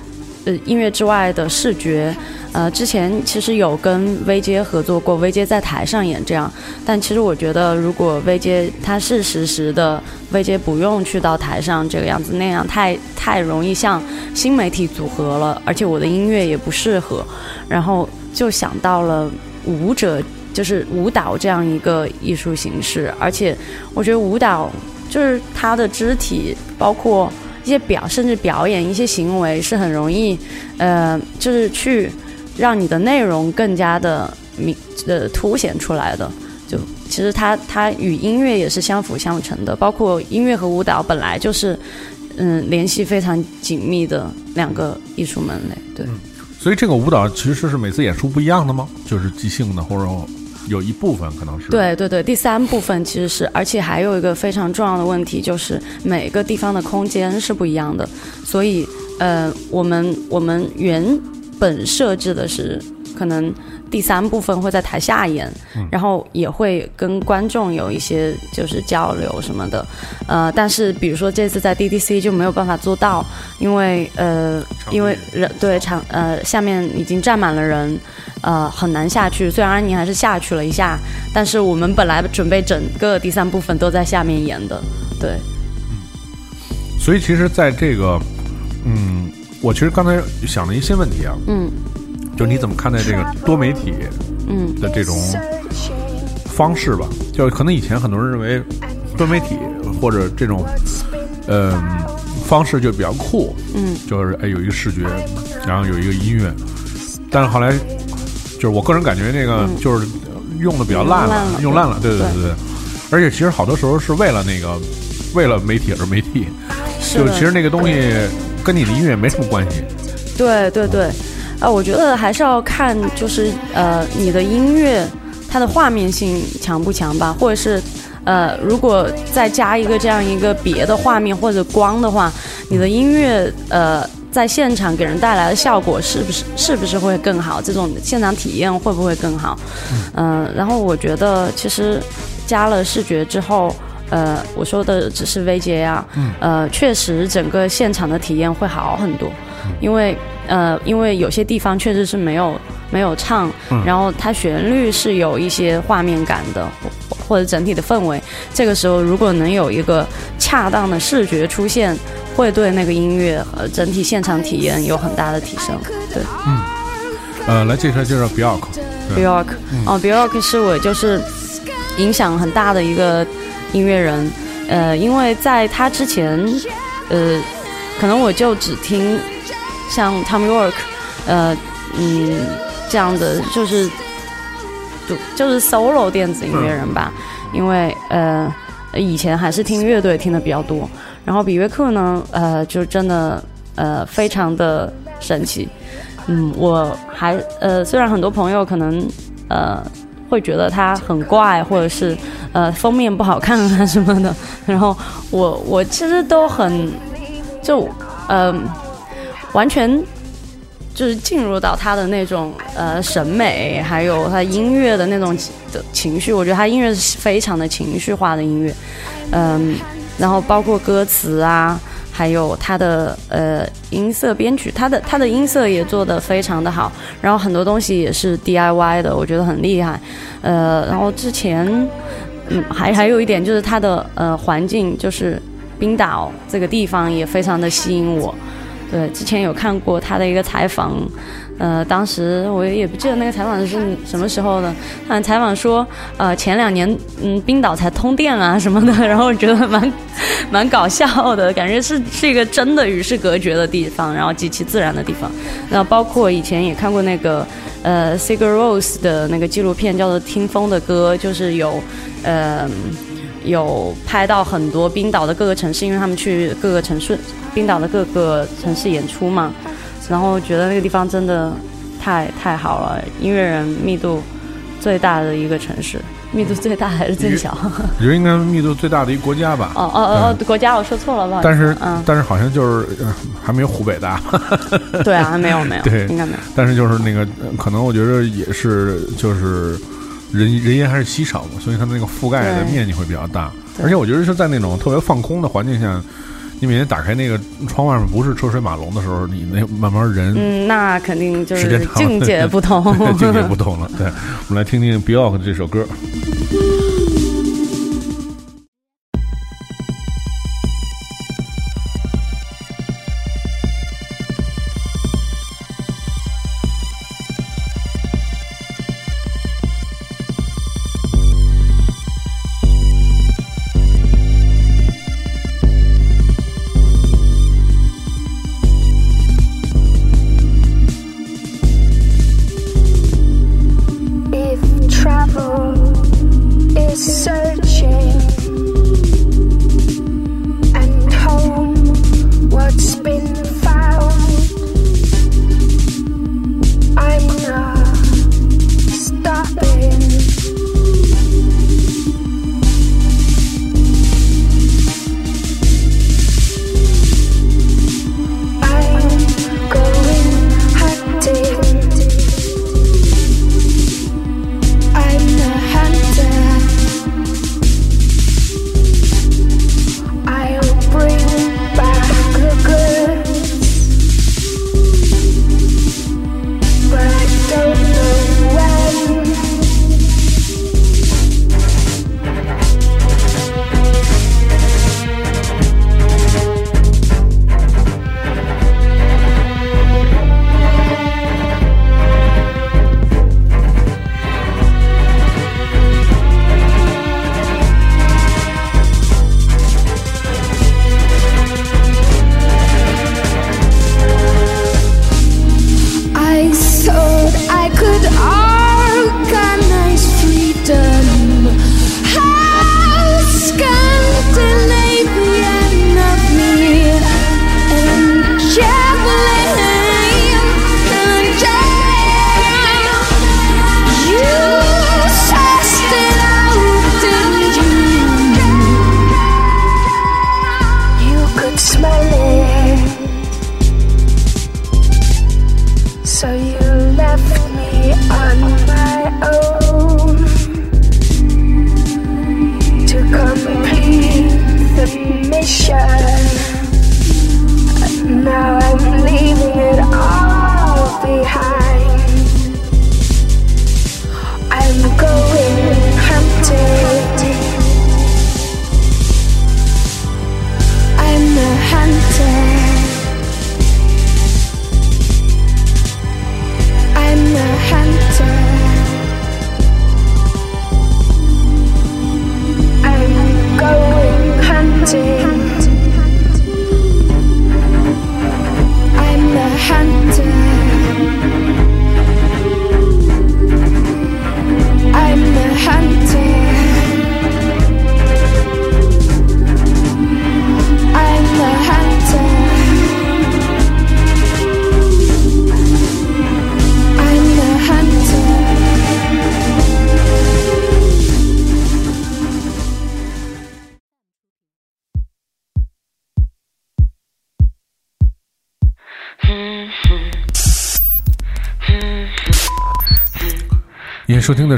Speaker 2: 呃音乐之外的视觉。呃，之前其实有跟 VJ 合作过，VJ 在台上演这样，但其实我觉得，如果 VJ 它是实时的，VJ 不用去到台上这个样子，那样太太容易像新媒体组合了，而且我的音乐也不适合，然后就想到了舞者，就是舞蹈这样一个艺术形式，而且我觉得舞蹈就是它的肢体，包括一些表，甚至表演一些行为是很容易，呃，就是去让你的内容更加的明呃凸显出来的。就其实它它与音乐也是相辅相成的，包括音乐和舞蹈本来就是嗯联系非常紧密的两个艺术门类。对，
Speaker 1: 所以这个舞蹈其实是每次演出不一样的吗？就是即兴的，或者有一部分可能是
Speaker 2: 对对对，第三部分其实是，而且还有一个非常重要的问题，就是每个地方的空间是不一样的，所以呃，我们我们原本设置的是可能第三部分会在台下演，然后也会跟观众有一些就是交流什么的，呃，但是比如说这次在 DDC 就没有办法做到，因为呃，因为人对场呃下面已经站满了人，呃很难下去。虽然安妮还是下去了一下，但是我们本来准备整个第三部分都在下面演的，对。
Speaker 1: 所以其实在这个，嗯，我其实刚才想了一些问题啊，
Speaker 2: 嗯
Speaker 1: 就是你怎么看待这个多。媒体
Speaker 2: 嗯。
Speaker 1: 的这种方式吧？就是可能以前很多人认为多媒体或者这种，嗯、方式就比较酷，
Speaker 2: 嗯。
Speaker 1: 就是哎有一个视觉，然后有一个音乐，但是后来就是我个人感觉那个
Speaker 2: 嗯。
Speaker 1: 就是用的比较烂了，
Speaker 2: 用
Speaker 1: 用烂了，对对
Speaker 2: 对。
Speaker 1: 对对，而且其实好多时候是为了那个为了媒体而媒体，就其实那个东西跟你的音乐没什么关系。
Speaker 2: 对对对，呃，我觉得还是要看就是呃你的音乐它的画面性强不强吧，或者是呃如果再加一个这样一个别的画面或者光的话，你的音乐呃在现场给人带来的效果是不是是不是会更好？这种现场体验会不会更好？嗯、然后我觉得其实加了视觉之后。呃，我说的只是 VJ 啊，呃，确实整个现场的体验会好很多，因为呃，因为有些地方确实是没有没有唱，然后它旋律是有一些画面感的，或或者整体的氛围。这个时候如果能有一个恰当的视觉出现，会对那个音乐和整体现场体验有很大的提升。对。嗯。
Speaker 1: 呃，来介绍介绍 Bjork。对
Speaker 2: ，Bjork，哦，Bjork 是我就是影响很大的一个音乐人，呃，因为在他之前，呃，可能我就只听像 Tom York，呃，嗯，这样的就是就就是 solo 电子音乐人吧，因为呃以前还是听乐队听的比较多，然后比约克呢，呃，就真的呃非常的神奇，嗯，我还呃虽然很多朋友可能呃会觉得他很怪，或者是呃封面不好看啊什么的，然后我我其实都很就呃完全就是进入到他的那种呃审美，还有他音乐的那种的情绪，我觉得他音乐是非常的情绪化的音乐，嗯，然后包括歌词啊。还有他的呃音色编曲，他的他的音色也做得非常的好，然后很多东西也是 DIY 的，我觉得很厉害。呃，然后之前嗯还还有一点就是他的呃环境，就是冰岛这个地方也非常的吸引我。对，之前有看过他的一个采访，呃，当时我也不记得那个采访是什么时候的，他采访说，呃，前两年嗯冰岛才通电啊什么的，然后我觉得蛮 蛮搞笑的，感觉是是一个真的与世隔绝的地方，然后极其自然的地方。那包括以前也看过那个呃 Sigur Rós 的那个纪录片，叫做《听风的歌》，就是有呃有拍到很多冰岛的各个城市，因为他们去各个城市冰岛的各个城市演出嘛，然后觉得那个地方真的太太好了，音乐人密度最大的一个城市，密度最大还是最小？
Speaker 1: 我觉得应该密度最大的一个国家吧。
Speaker 2: 哦哦哦哦，国家我说错了，不好意思。
Speaker 1: 但是、
Speaker 2: 嗯，
Speaker 1: 但是好像就是、呃还没有湖北大，
Speaker 2: 对啊，还没有没有，
Speaker 1: 对
Speaker 2: 应该没有。
Speaker 1: 但是就是那个呃可能我觉得也是就是人人烟还是稀少嘛，所以它那个覆盖的面积会比较大。而且我觉得是在那种特别放空的环境下，你每天打开那个窗外面不是车水马龙的时候，你那慢慢人、
Speaker 2: 嗯，那肯定就是境界不同。
Speaker 1: 境界不同了。对，我们来听听 Bjork 这首歌。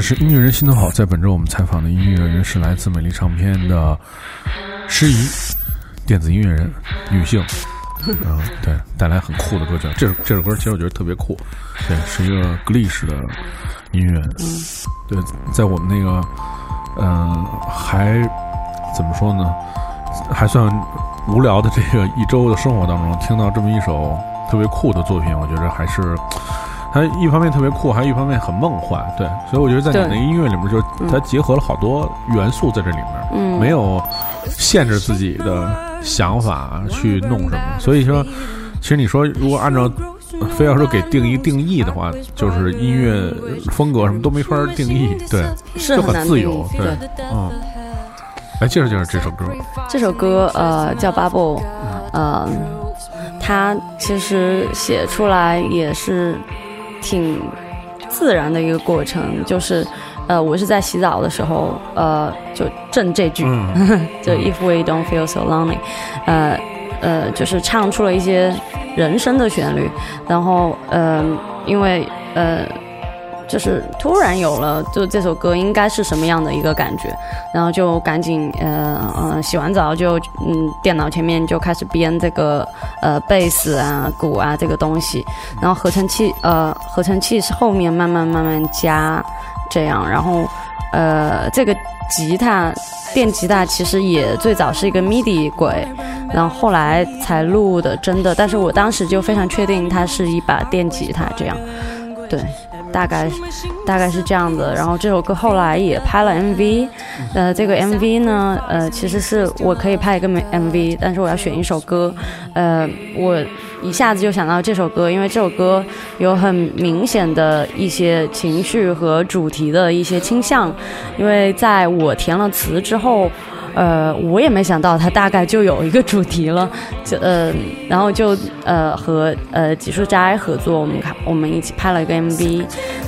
Speaker 1: 是音乐人心头好，在本周我们采访的音乐人是来自美丽唱片的诗怡，电子音乐人，女性，嗯，对，带来很酷的歌曲。这首这首歌其实我觉得特别酷，对，是一个 glitch 的音乐，对，在我们那个，嗯、还怎么说呢，还算无聊的这个一周的生活当中，听到这么一首特别酷的作品，我觉得还是。它一方面特别酷，还有一方面很梦幻，对，所以我觉得在你的
Speaker 2: 对。
Speaker 1: 音乐里面，就是它结合了好多元素在这里面，
Speaker 2: 嗯，
Speaker 1: 没有限制自己的想法去弄什么。所以说，其实你说如果按照呃非要说给定一定义的话，就是音乐风格什么都没法定义，对，就很自由，对，嗯。来介绍介绍这首歌，
Speaker 2: 这首歌呃叫《Bubble》，呃，它其实写出来也是挺自然的一个过程，就是呃我是在洗澡的时候呃就正这句，
Speaker 1: 嗯
Speaker 2: 就 If we don't feel so lonely，呃呃就是唱出了一些人生的旋律，然后呃因为呃。就是突然有了，就这首歌应该是什么样的一个感觉，然后就赶紧呃呃洗完澡就嗯电脑前面就开始编这个呃贝斯啊鼓啊这个东西，然后合成器呃合成器是后面慢慢慢慢加这样，然后呃这个吉他电吉他其实也最早是一个 MIDI 轨，然后后来才录的真的，但是我当时就非常确定它是一把电吉他这样，对。大概大概是这样的，然后这首歌后来也拍了 MV，呃，这个 MV 呢，呃，其实是我可以拍一个 MV，但是我要选一首歌，呃，我一下子就想到这首歌，因为这首歌有很明显的一些情绪和主题的一些倾向，因为在我填了词之后。呃，我也没想到它大概就有一个主题了，就呃，然后就呃和呃纪树斋合作，我们看我们一起拍了一个 MV，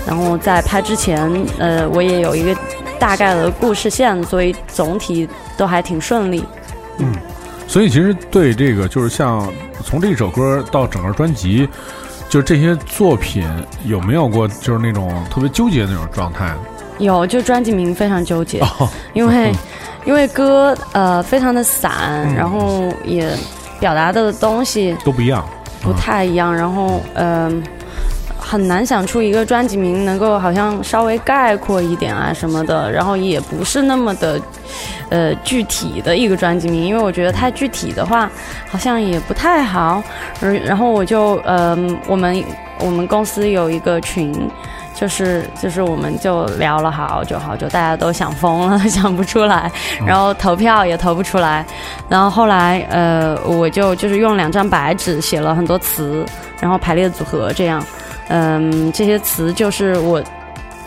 Speaker 2: 然后在拍之前，呃，我也有一个大概的故事线，所以总体都还挺顺利。
Speaker 1: 嗯所以其实对这个就是像从这首歌到整个专辑，就这些作品有没有过就是那种特别纠结的那种状态？
Speaker 2: 有，就专辑名非常纠结，
Speaker 1: 哦，
Speaker 2: 因为 因为歌呃非常的散，
Speaker 1: 嗯。
Speaker 2: 然后也表达的东西
Speaker 1: 都不一样，
Speaker 2: 不太一样，然后嗯、很难想出一个专辑名能够好像稍微概括一点啊什么的，然后也不是那么的呃具体的一个专辑名，因为我觉得太具体的话好像也不太好，嗯，然后我就嗯、我们我们公司有一个群。就是就是，我们就聊了好久好久，大家都想疯了，想不出来，然后投票也投不出来，然后后来呃，我就就是用两张白纸写了很多词，然后排列组合这样，嗯，这些词就是我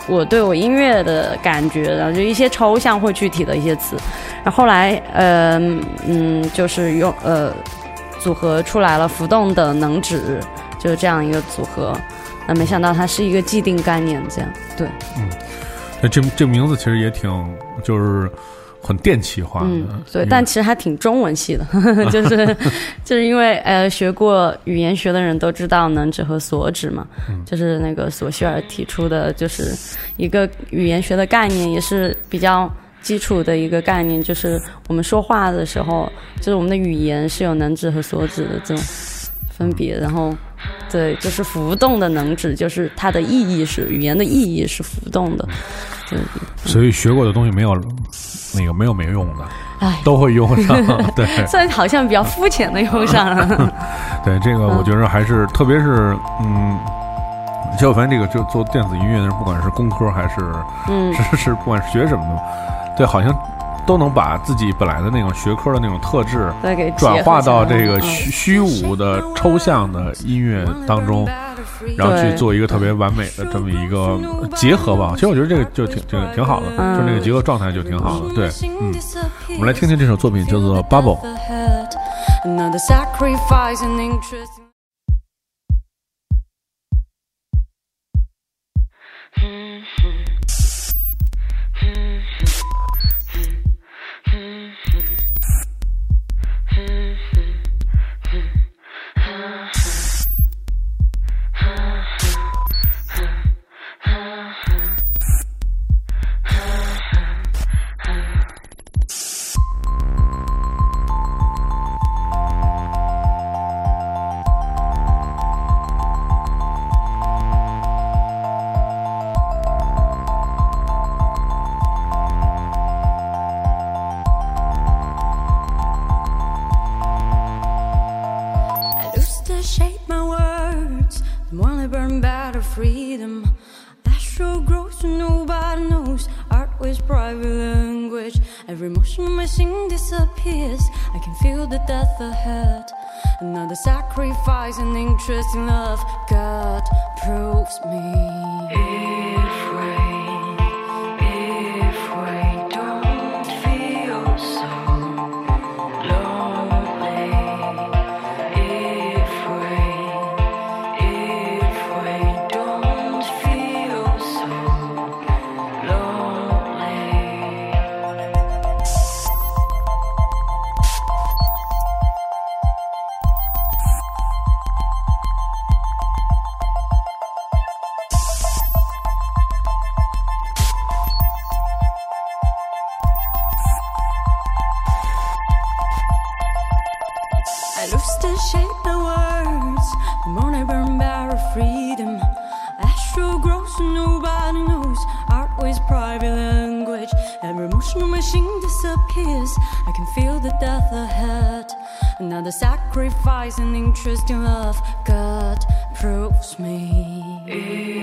Speaker 2: 我对我音乐的感觉，然后就一些抽象或具体的一些词，然后后来嗯嗯，就是用呃组合出来了浮动的能指，就是这样一个组合。那没想到它是一个既定概念，这样对，嗯
Speaker 1: 那这这名字其实也挺就是很电气化的，
Speaker 2: 嗯，对，但其实还挺中文系的，就是 就是因为呃学过语言学的人都知道能指和所指嘛，
Speaker 1: 嗯
Speaker 2: 就是那个索绪尔提出的，就是一个语言学的概念，也是比较基础的一个概念，就是我们说话的时候，就是我们的语言是有能指和所指的这种分别，然后。对，就是浮动的能指，就是它的意义是语言的意义是浮动的。对，
Speaker 1: 所以学过的东西没有那个没有没用的，
Speaker 2: 哎，
Speaker 1: 都会用上。对
Speaker 2: 虽然好像比较肤浅的用上了。
Speaker 1: 对，这个我觉得还是，特别是嗯。其实我发现这个就做电子音乐的人，不管是工科还是
Speaker 2: 嗯，
Speaker 1: 是是，不管是学什么的，对，好像都能把自己本来的那种学科的那种特质转化到这个虚虚无的抽象的音乐当中然后去做一个特别完美的这么一个结合吧。其实我觉得这个就挺挺挺好的就那个结合状态就挺好的对嗯。我们来听听这首作品叫做 bubble
Speaker 4: another sacrifice an interesting sacrifice and interest in love. God proves me. Death ahead. Another sacrifice and interest in love. God proves me.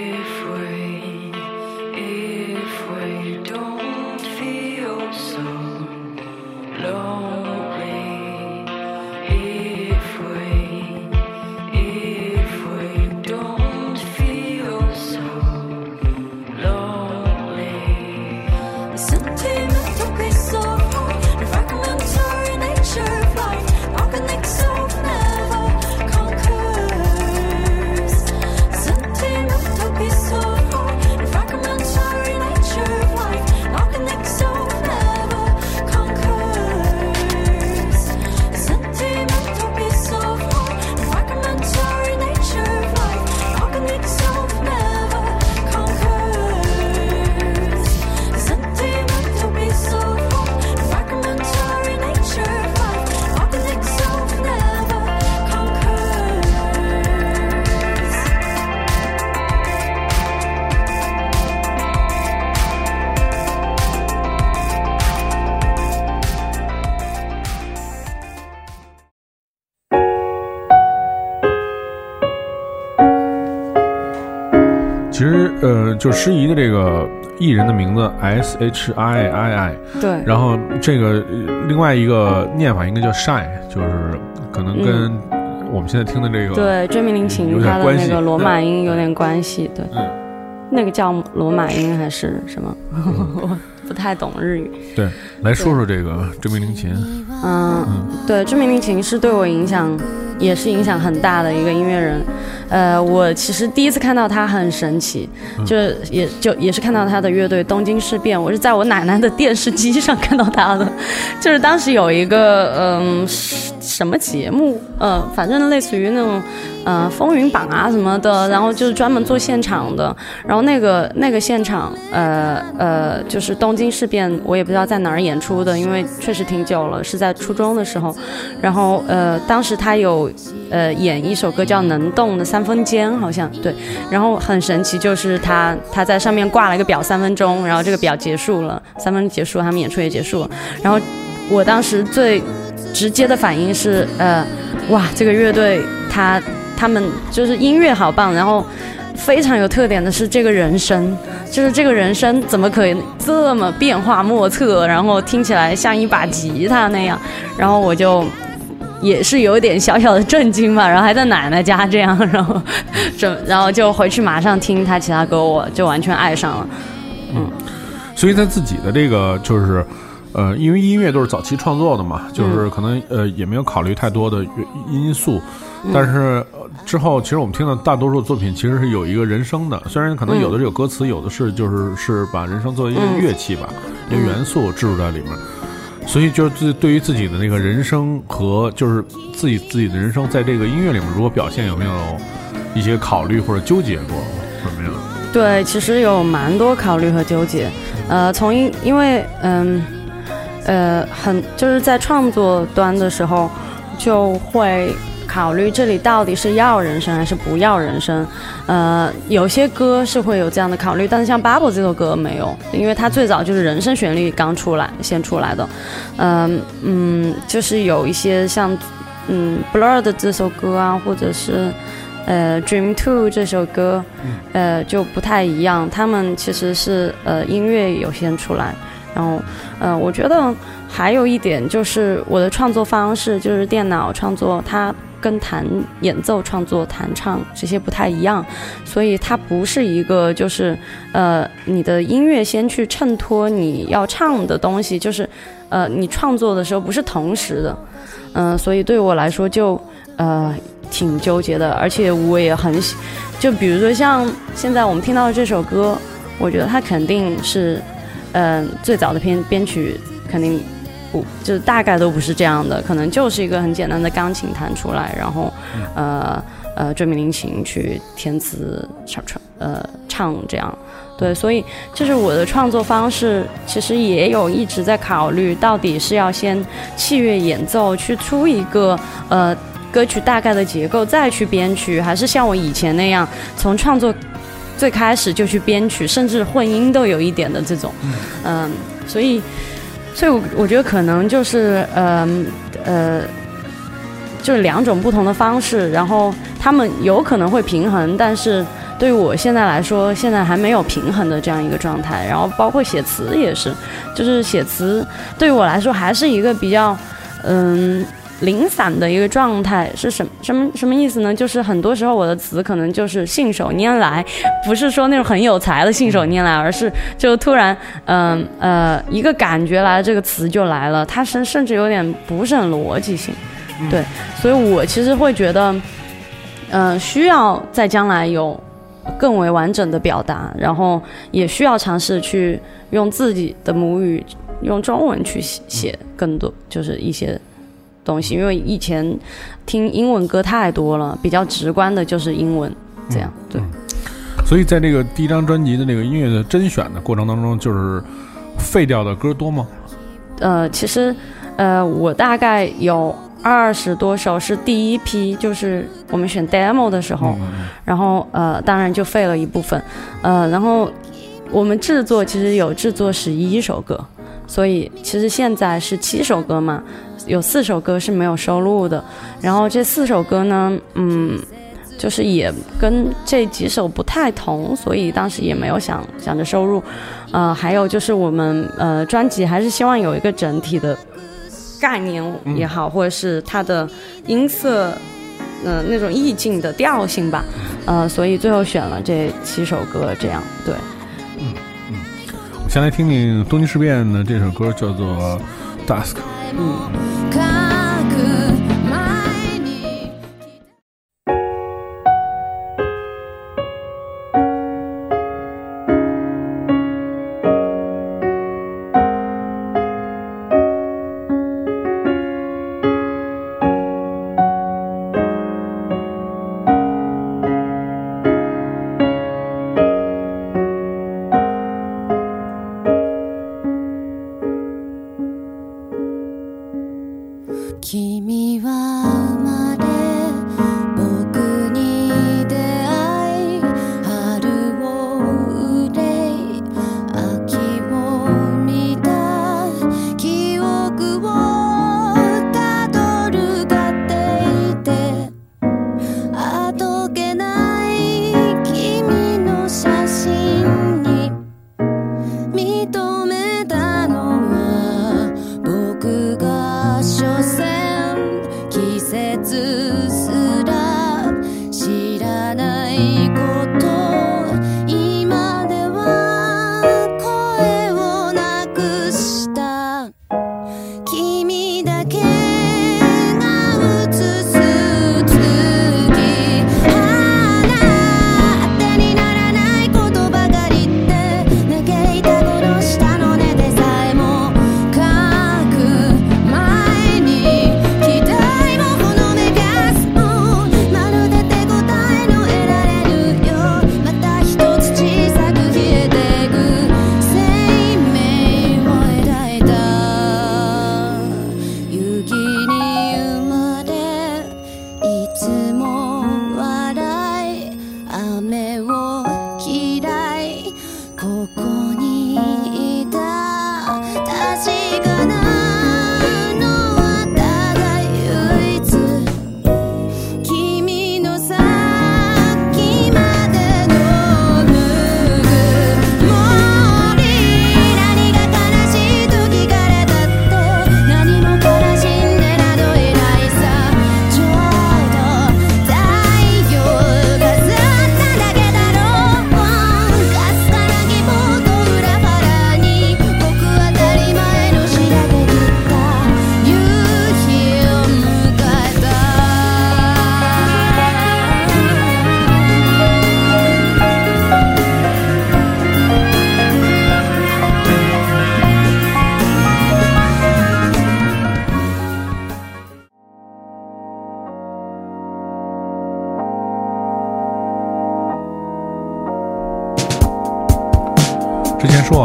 Speaker 1: 诗怡的这个艺人的名字 S H I I I，
Speaker 2: 对，
Speaker 1: 然后这个呃另外一个念法应该叫 shy，就是可能跟我们现在听的这个
Speaker 2: 对，追名林
Speaker 1: 有
Speaker 2: 琴
Speaker 1: 点关系
Speaker 2: 它的那个罗马音有点关系，对，
Speaker 1: 嗯
Speaker 2: 那个叫罗马音还是什么？我不太懂日语。
Speaker 1: 对，来说说这个追名林琴，
Speaker 2: 嗯，对，追名林琴是对我影响，也是影响很大的一个音乐人。呃，我其实第一次看到他很神奇，就是也就也是看到他的乐队东京事变，我是在我奶奶的电视机上看到他的，就是当时有一个嗯、什么节目，呃，反正类似于那种呃风云榜啊什么的，然后就是专门做现场的，然后那个那个现场，呃呃，就是东京事变，我也不知道在哪儿演出的，因为确实挺久了，是在初中的时候，然后呃，当时他有呃演一首歌叫《能动的三分间》，好像对，然后很神奇，就是他他在上面挂了一个表三分钟，然后这个表结束了，三分钟结束，他们演出也结束了，然后我当时最直接的反应是，呃，哇，这个乐队他他们就是音乐好棒，然后非常有特点的是这个人声，就是这个人声怎么可以这么变化莫测，然后听起来像一把吉他那样，然后我就。也是有点小小的震惊吧，然后还在奶奶家这样，然后这然后就回去马上听他其他歌，我就完全爱上了。
Speaker 1: 嗯所以他自己的这个就是，呃，因为音乐都是早期创作的嘛，就是可能呃也没有考虑太多的因素，但是呃之后其实我们听到大多数作品其实是有一个人声的，虽然可能有的是有歌词，有的是就是是把人声作为一个乐器吧，一个元素置入在里面。所以就是自对于自己的那个人生和就是自己自己的人生在这个音乐里面如果表现，有没有一些考虑或者纠结过什么样？
Speaker 2: 对，其实有蛮多考虑和纠结。呃，从因因为嗯呃很就是在创作端的时候，就会考虑这里到底是要人声还是不要人声。呃，有些歌是会有这样的考虑，但是像《Bubble》这首歌没有，因为它最早就是人声旋律刚出来先出来的。嗯嗯，就是有一些像嗯《Blur》的这首歌啊，或者是。呃，《Dream Two》这首歌，呃，就不太一样。他们其实是呃音乐有先出来，然后，呃，我觉得还有一点就是我的创作方式就是电脑创作，它跟弹演奏创作、弹唱这些不太一样，所以它不是一个就是呃你的音乐先去衬托你要唱的东西，就是呃你创作的时候不是同时的，嗯、所以对我来说就呃挺纠结的，而且我也很喜，就比如说像现在我们听到的这首歌，我觉得它肯定是。嗯，最早的编编曲肯定不，就是大概都不是这样的，可能就是一个很简单的钢琴弹出来，然后呃呃追命林琴去填词唱唱呃唱这样，对，所以就是我的创作方式，其实也有一直在考虑，到底是要先器乐演奏去出一个呃歌曲大概的结构，再去编曲，还是像我以前那样从创作。最开始就去编曲，甚至混音都有一点的这种，嗯，所以，所以我我觉得可能就是，嗯呃，就是两种不同的方式，然后他们有可能会平衡，但是对于我现在来说，现在还没有平衡的这样一个状态。然后包括写词也是，就是写词对于我来说还是一个比较，嗯。零散的一个状态是什什么什么意思呢？就是很多时候我的词可能就是信手拈来，不是说那种很有才的信手拈来，而是就突然嗯呃一个感觉来了，这个词就来了，它甚甚至有点不是很逻辑性，对，所以我其实会觉得，嗯、需要在将来有更为完整的表达，然后也需要尝试去用自己的母语，用中文去写写更多，就是一些东西，因为以前听英文歌太多了，比较直观的就是英文，这样对。
Speaker 5: 所以在这个第一张专辑的那个音乐的甄选的过程当中，就是废掉的歌多吗？
Speaker 2: 呃，其实呃，我大概有二十多首是第一批，就是我们选 demo 的时候，
Speaker 5: 嗯
Speaker 2: 然后呃，当然就废了一部分，呃，然后我们制作其实有制作十一首歌，所以其实现在是七首歌嘛，有四首歌是没有收录的，然后这四首歌呢，嗯。就是也跟这几首不太同，所以当时也没有想想着收入。呃，还有就是我们呃专辑还是希望有一个整体的概念也好，或者是它的音色，呃那种意境的调性吧。呃，所以最后选了这七首歌，这样对。
Speaker 5: 先来听听东京事变的这首歌，叫做《Dusk》。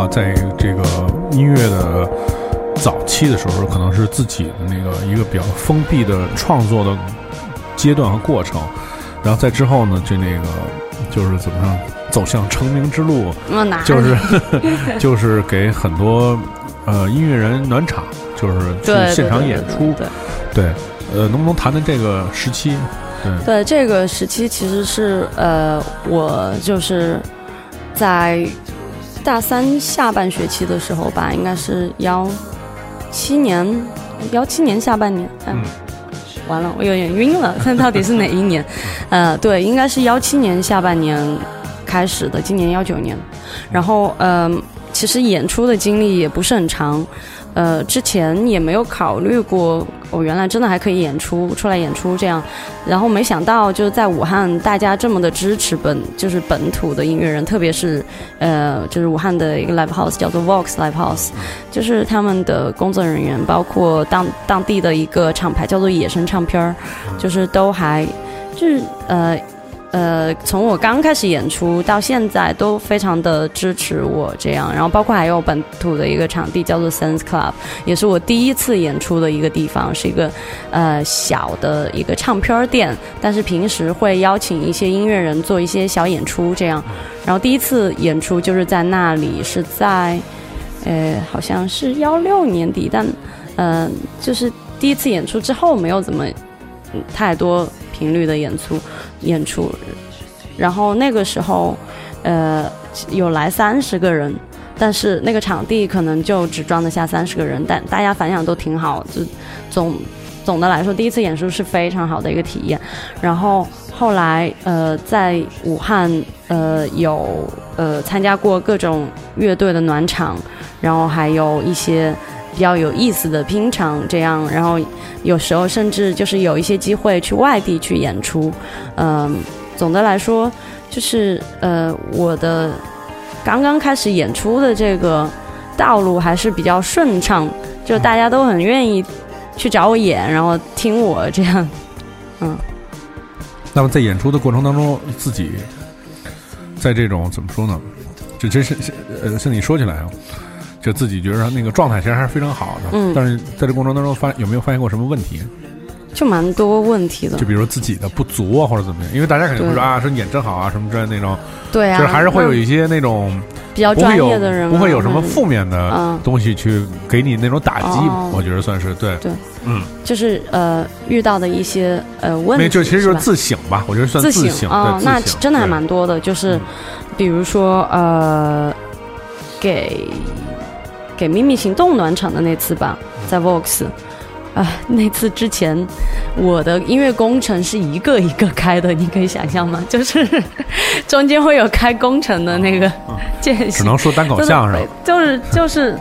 Speaker 1: 在这个音乐的早期的时候，可能是自己的那个一个比较封闭的创作的阶段和过程，然后在之后呢，就那个就是怎么说，走向成名之路，就是 就是给很多呃音乐人暖场，就是去现场演出，
Speaker 2: 对。
Speaker 1: 对，呃，能不能谈谈这个时期？对，
Speaker 2: 对，这个时期其实是呃，我就是在大三下半学期的时候吧，应该是幺七年，幺七年下半年，嗯，完了，我有点晕了，看到底是哪一年？呃，对，应该是幺七年下半年开始的，今年幺九年，然后嗯、呃，其实演出的经历也不是很长。呃，之前也没有考虑过，我、原来真的还可以演出出来演出这样，然后没想到就是在武汉，大家这么的支持本就是本土的音乐人，特别是呃，就是武汉的一个 live house 叫做 Vox Live House，就是他们的工作人员，包括当当地的一个厂牌叫做野生唱片儿，就是都还就是呃。呃，从我刚开始演出到现在，都非常的支持我这样，然后包括还有本土的一个场地叫做 Sense Club，也是我第一次演出的一个地方，是一个呃小的一个唱片店，但是平时会邀请一些音乐人做一些小演出这样，然后第一次演出就是在那里，是在呃好像是幺六年底，但呃就是第一次演出之后没有怎么嗯太多频率的演出演出，然后那个时候呃有来三十个人。但是那个场地可能就只装得下三十个人，但大家反响都挺好，就总总的来说，第一次演出是非常好的一个体验。然后后来呃，在武汉呃有呃参加过各种乐队的暖场，然后还有一些比较有意思的拼场，这样，然后有时候甚至就是有一些机会去外地去演出。嗯、总的来说，就是呃我的刚刚开始演出的这个道路还是比较顺畅，就大家都很愿意去找我演，然后听我这样。
Speaker 1: 嗯那么在演出的过程当中，自己在这种怎么说呢？这真是呃，像你说起来啊，就自己觉得那个状态其实还是非常好的。
Speaker 2: 嗯
Speaker 1: 但是在这过程当中发有没有发现过什么问题？
Speaker 2: 就蛮多问题的
Speaker 1: 就，比如自己的不足啊，或者怎么样？因为大家肯定会说啊，说你演真好啊，什么之类的那种，
Speaker 2: 对啊，
Speaker 1: 就是还是会有一些那种
Speaker 2: 比较专业的人啊，
Speaker 1: 不会有什么负面的
Speaker 2: 嗯
Speaker 1: 东西去给你那种打击。
Speaker 2: 哦
Speaker 1: 我觉得算是对，
Speaker 2: 对
Speaker 1: 嗯，
Speaker 2: 就是呃遇到的一些呃问题，
Speaker 1: 那就其实就是自省吧，我觉得算
Speaker 2: 自
Speaker 1: 省对，
Speaker 2: 那真的还蛮多的，就是
Speaker 1: 嗯
Speaker 2: 比如说呃，给给秘密行动暖场的那次吧，在 Vox。啊，那次之前，我的音乐工程是一个一个开的，你可以想象吗？就是中间会有开工程的那个间隙只，
Speaker 1: 能说单口
Speaker 2: 就是
Speaker 1: 相声。
Speaker 2: 就是就是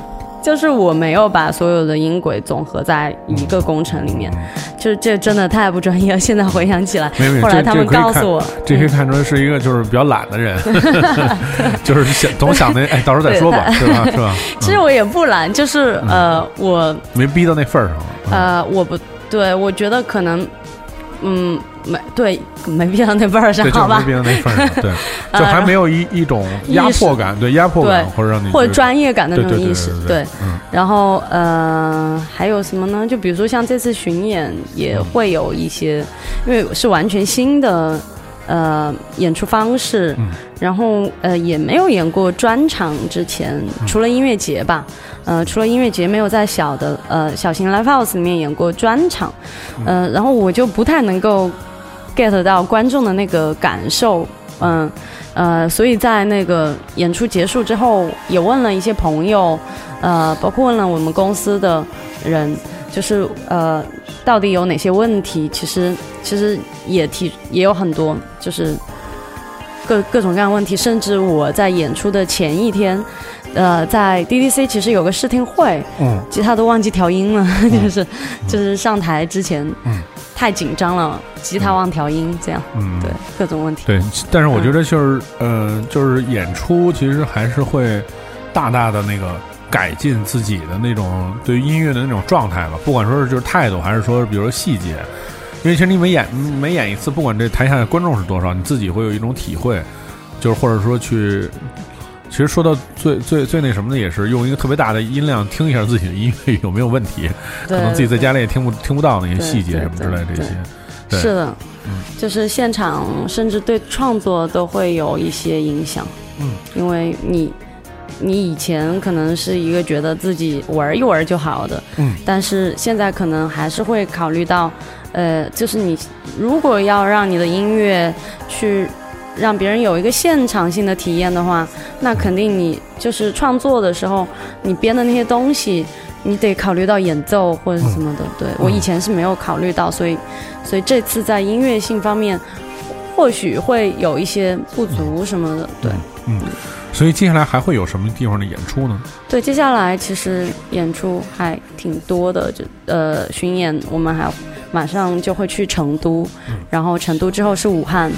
Speaker 2: 就是我没有把所有的音轨总合在一个工程里面，就是这真的太不专业了。现在回想起来，后来他们告诉我，
Speaker 1: 这可以看出来是一个就是比较懒的人，就是想总想那哎，到时候再说吧，是吧？是吧？
Speaker 2: 其实我也不懒，就是呃，我
Speaker 1: 没逼到那份儿上。嗯
Speaker 2: 呃，我不对，我觉得可能，嗯，没对，没必要那份儿上，
Speaker 1: 对，就
Speaker 2: 好吧
Speaker 1: 没逼？到那份儿上，对，
Speaker 2: 呃
Speaker 1: 就还没有一一种压迫感，对压迫感，
Speaker 2: 对
Speaker 1: 或者让你
Speaker 2: 或者
Speaker 1: 觉得
Speaker 2: 专业感的
Speaker 1: 对对对
Speaker 2: 那种意识，
Speaker 1: 对，嗯
Speaker 2: 然后呃，还有什么呢？就比如说像这次巡演也会有一些，因为是完全新的呃演出方式，
Speaker 1: 嗯
Speaker 2: 然后呃也没有演过专场之前，
Speaker 1: 嗯
Speaker 2: 除了音乐节吧，呃除了音乐节没有在小的呃小型 live house 里面演过专场，
Speaker 1: 嗯
Speaker 2: 呃然后我就不太能够 get 到观众的那个感受，嗯。呃，所以在那个演出结束之后，也问了一些朋友，呃，包括问了我们公司的人，就是呃，到底有哪些问题？其实其实也提也有很多，就是各各种各样问题，甚至我在演出的前一天，呃，在 DDC 其实有个试听会，
Speaker 1: 嗯
Speaker 2: 其他都忘记调音了，就是就是上台之前，
Speaker 1: 嗯
Speaker 2: 太紧张了，吉他忘调音，这样
Speaker 1: 嗯，
Speaker 2: 对各种问题。
Speaker 1: 对，但是我
Speaker 2: 嗯
Speaker 1: 觉得就是呃，就是演出其实还是会大大的那个改进自己的那种对于音乐的那种状态吧，不管说是就是态度，还是说比如说细节，因为其实你每演每演一次，不管这台下的观众是多少，你自己会有一种体会，就是或者说去其实说到最最最那什么的，也是用一个特别大的音量听一下自己的音乐有没有问题，可能自己在家里也听不听不到那些细节什么之类这些。
Speaker 2: 是的，
Speaker 1: 嗯
Speaker 2: 就是现场甚至对创作都会有一些影响。
Speaker 1: 嗯，
Speaker 2: 因为你你以前可能是一个觉得自己玩一玩就好的，
Speaker 1: 嗯，
Speaker 2: 但是现在可能还是会考虑到，呃，就是你如果要让你的音乐去让别人有一个现场性的体验的话，那肯定你就是创作的时候，你编的那些东西，你得考虑到演奏或者什么的。对我以前是没有考虑到，所以所以这次在音乐性方面，或许会有一些不足什么的。对嗯
Speaker 1: 所以接下来还会有什么地方的演出呢？
Speaker 2: 对，接下来其实演出还挺多的，就呃巡演，我们还马上就会去成都，然后成都之后是武汉。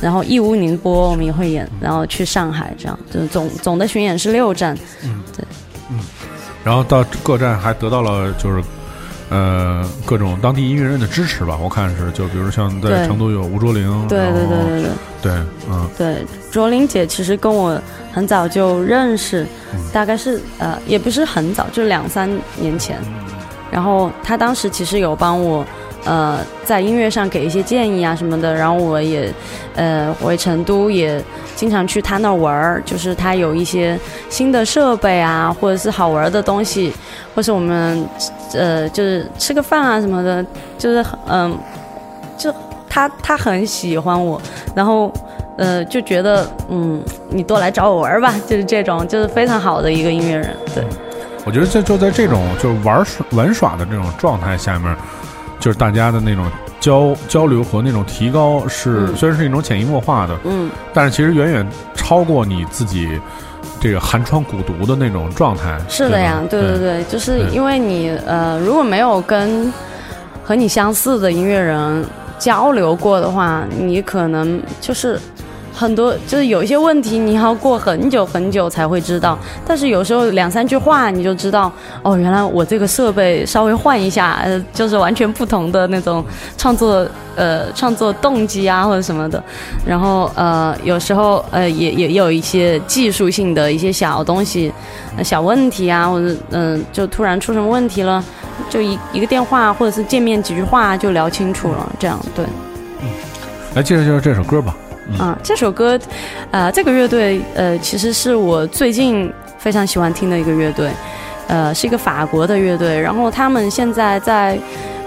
Speaker 2: 然后义乌、宁波我们也会演，然后去上海，这样就是总总的巡演是六站，嗯，对，嗯
Speaker 1: 然后到各站还得到了就是。呃，各种当地音乐人的支持吧，我看是，就比如像在成都有吴卓林，
Speaker 2: 对对对对对。
Speaker 1: 对，嗯
Speaker 2: 对，卓林姐其实跟我很早就认识，
Speaker 1: 嗯
Speaker 2: 大概是呃也不是很早，就两三年前。然后她当时其实有帮我呃在音乐上给一些建议啊什么的，然后我也呃回成都也经常去他那儿玩儿，就是他有一些新的设备啊，或者是好玩的东西，或是我们呃就是吃个饭啊什么的，就是嗯、就他他很喜欢我，然后。呃，就觉得嗯，你多来找我玩儿吧，就是这种，就是非常好的一个音乐人，对，
Speaker 1: 我觉得就就在这种就是玩耍玩耍的这种状态下面，就是大家的那种交交流和那种提高是，
Speaker 2: 嗯
Speaker 1: 虽然是一种潜移默化的，
Speaker 2: 嗯，
Speaker 1: 但是其实远远超过你自己这个寒窗苦读的那种状态。
Speaker 2: 是的呀，
Speaker 1: 对
Speaker 2: 对对对，就是因为你呃，如果没有跟和你相似的音乐人交流过的话，你可能就是。很多就是有一些问题，你要过很久很久才会知道。但是有时候两三句话你就知道，哦，原来我这个设备稍微换一下，呃，就是完全不同的那种创作呃创作动机啊或者什么的。然后呃有时候呃也也有一些技术性的一些小东西、小问题啊，或者嗯、就突然出什么问题了，就一一个电话或者是见面几句话就聊清楚了，这样对。
Speaker 1: 来介绍介绍这首歌吧。
Speaker 2: 啊，这首歌，呃，这个乐队，呃，其实是我最近非常喜欢听的一个乐队，呃，是一个法国的乐队，然后他们现在在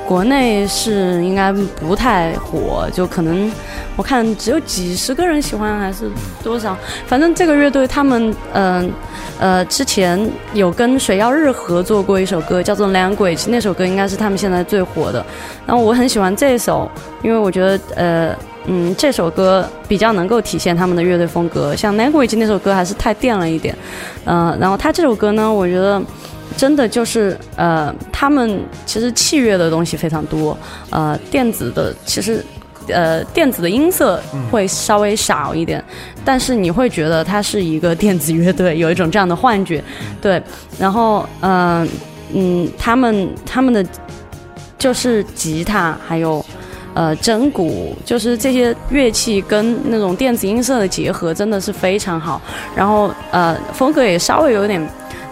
Speaker 2: 国内是应该不太火，就可能我看只有几十个人喜欢，还是多少，反正这个乐队他们，嗯呃之前有跟水曜日合作过一首歌，叫做《Language》，那首歌应该是他们现在最火的，然后我很喜欢这首，因为我觉得，呃。嗯，这首歌比较能够体现他们的乐队风格，像《Language》那首歌还是太电了一点，呃，然后他这首歌呢，我觉得真的就是呃，他们其实器乐的东西非常多，呃，电子的其实呃电子的音色会稍微少一点，但是你会觉得它是一个电子乐队，有一种这样的幻觉，对，然后嗯、嗯，他们他们的就是吉他还有。呃，真鼓就是这些乐器跟那种电子音色的结合，真的是非常好。然后呃，风格也稍微有点，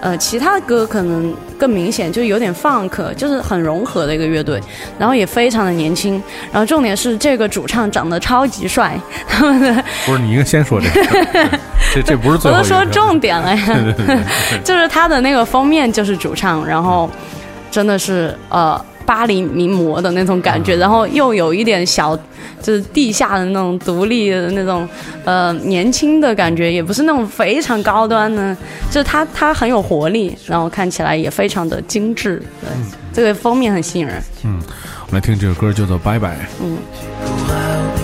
Speaker 2: 呃，其他的歌可能更明显，就有点 funk，就是很融合的一个乐队。然后也非常的年轻。然后重点是这个主唱长得超级帅，他们的
Speaker 1: 不是你应该先说这个，这这不是最
Speaker 2: 我都说重点了呀。
Speaker 1: 对对对对
Speaker 2: 就是他的那个封面就是主唱，然后真的是呃巴黎名模的那种感觉，然后又有一点小就是地下的那种独立的那种呃年轻的感觉，也不是那种非常高端的，就是它它很有活力，然后看起来也非常的精致，对，这个封面很吸引人，嗯
Speaker 1: 我们来听这首歌，叫做《拜拜》。
Speaker 2: 嗯。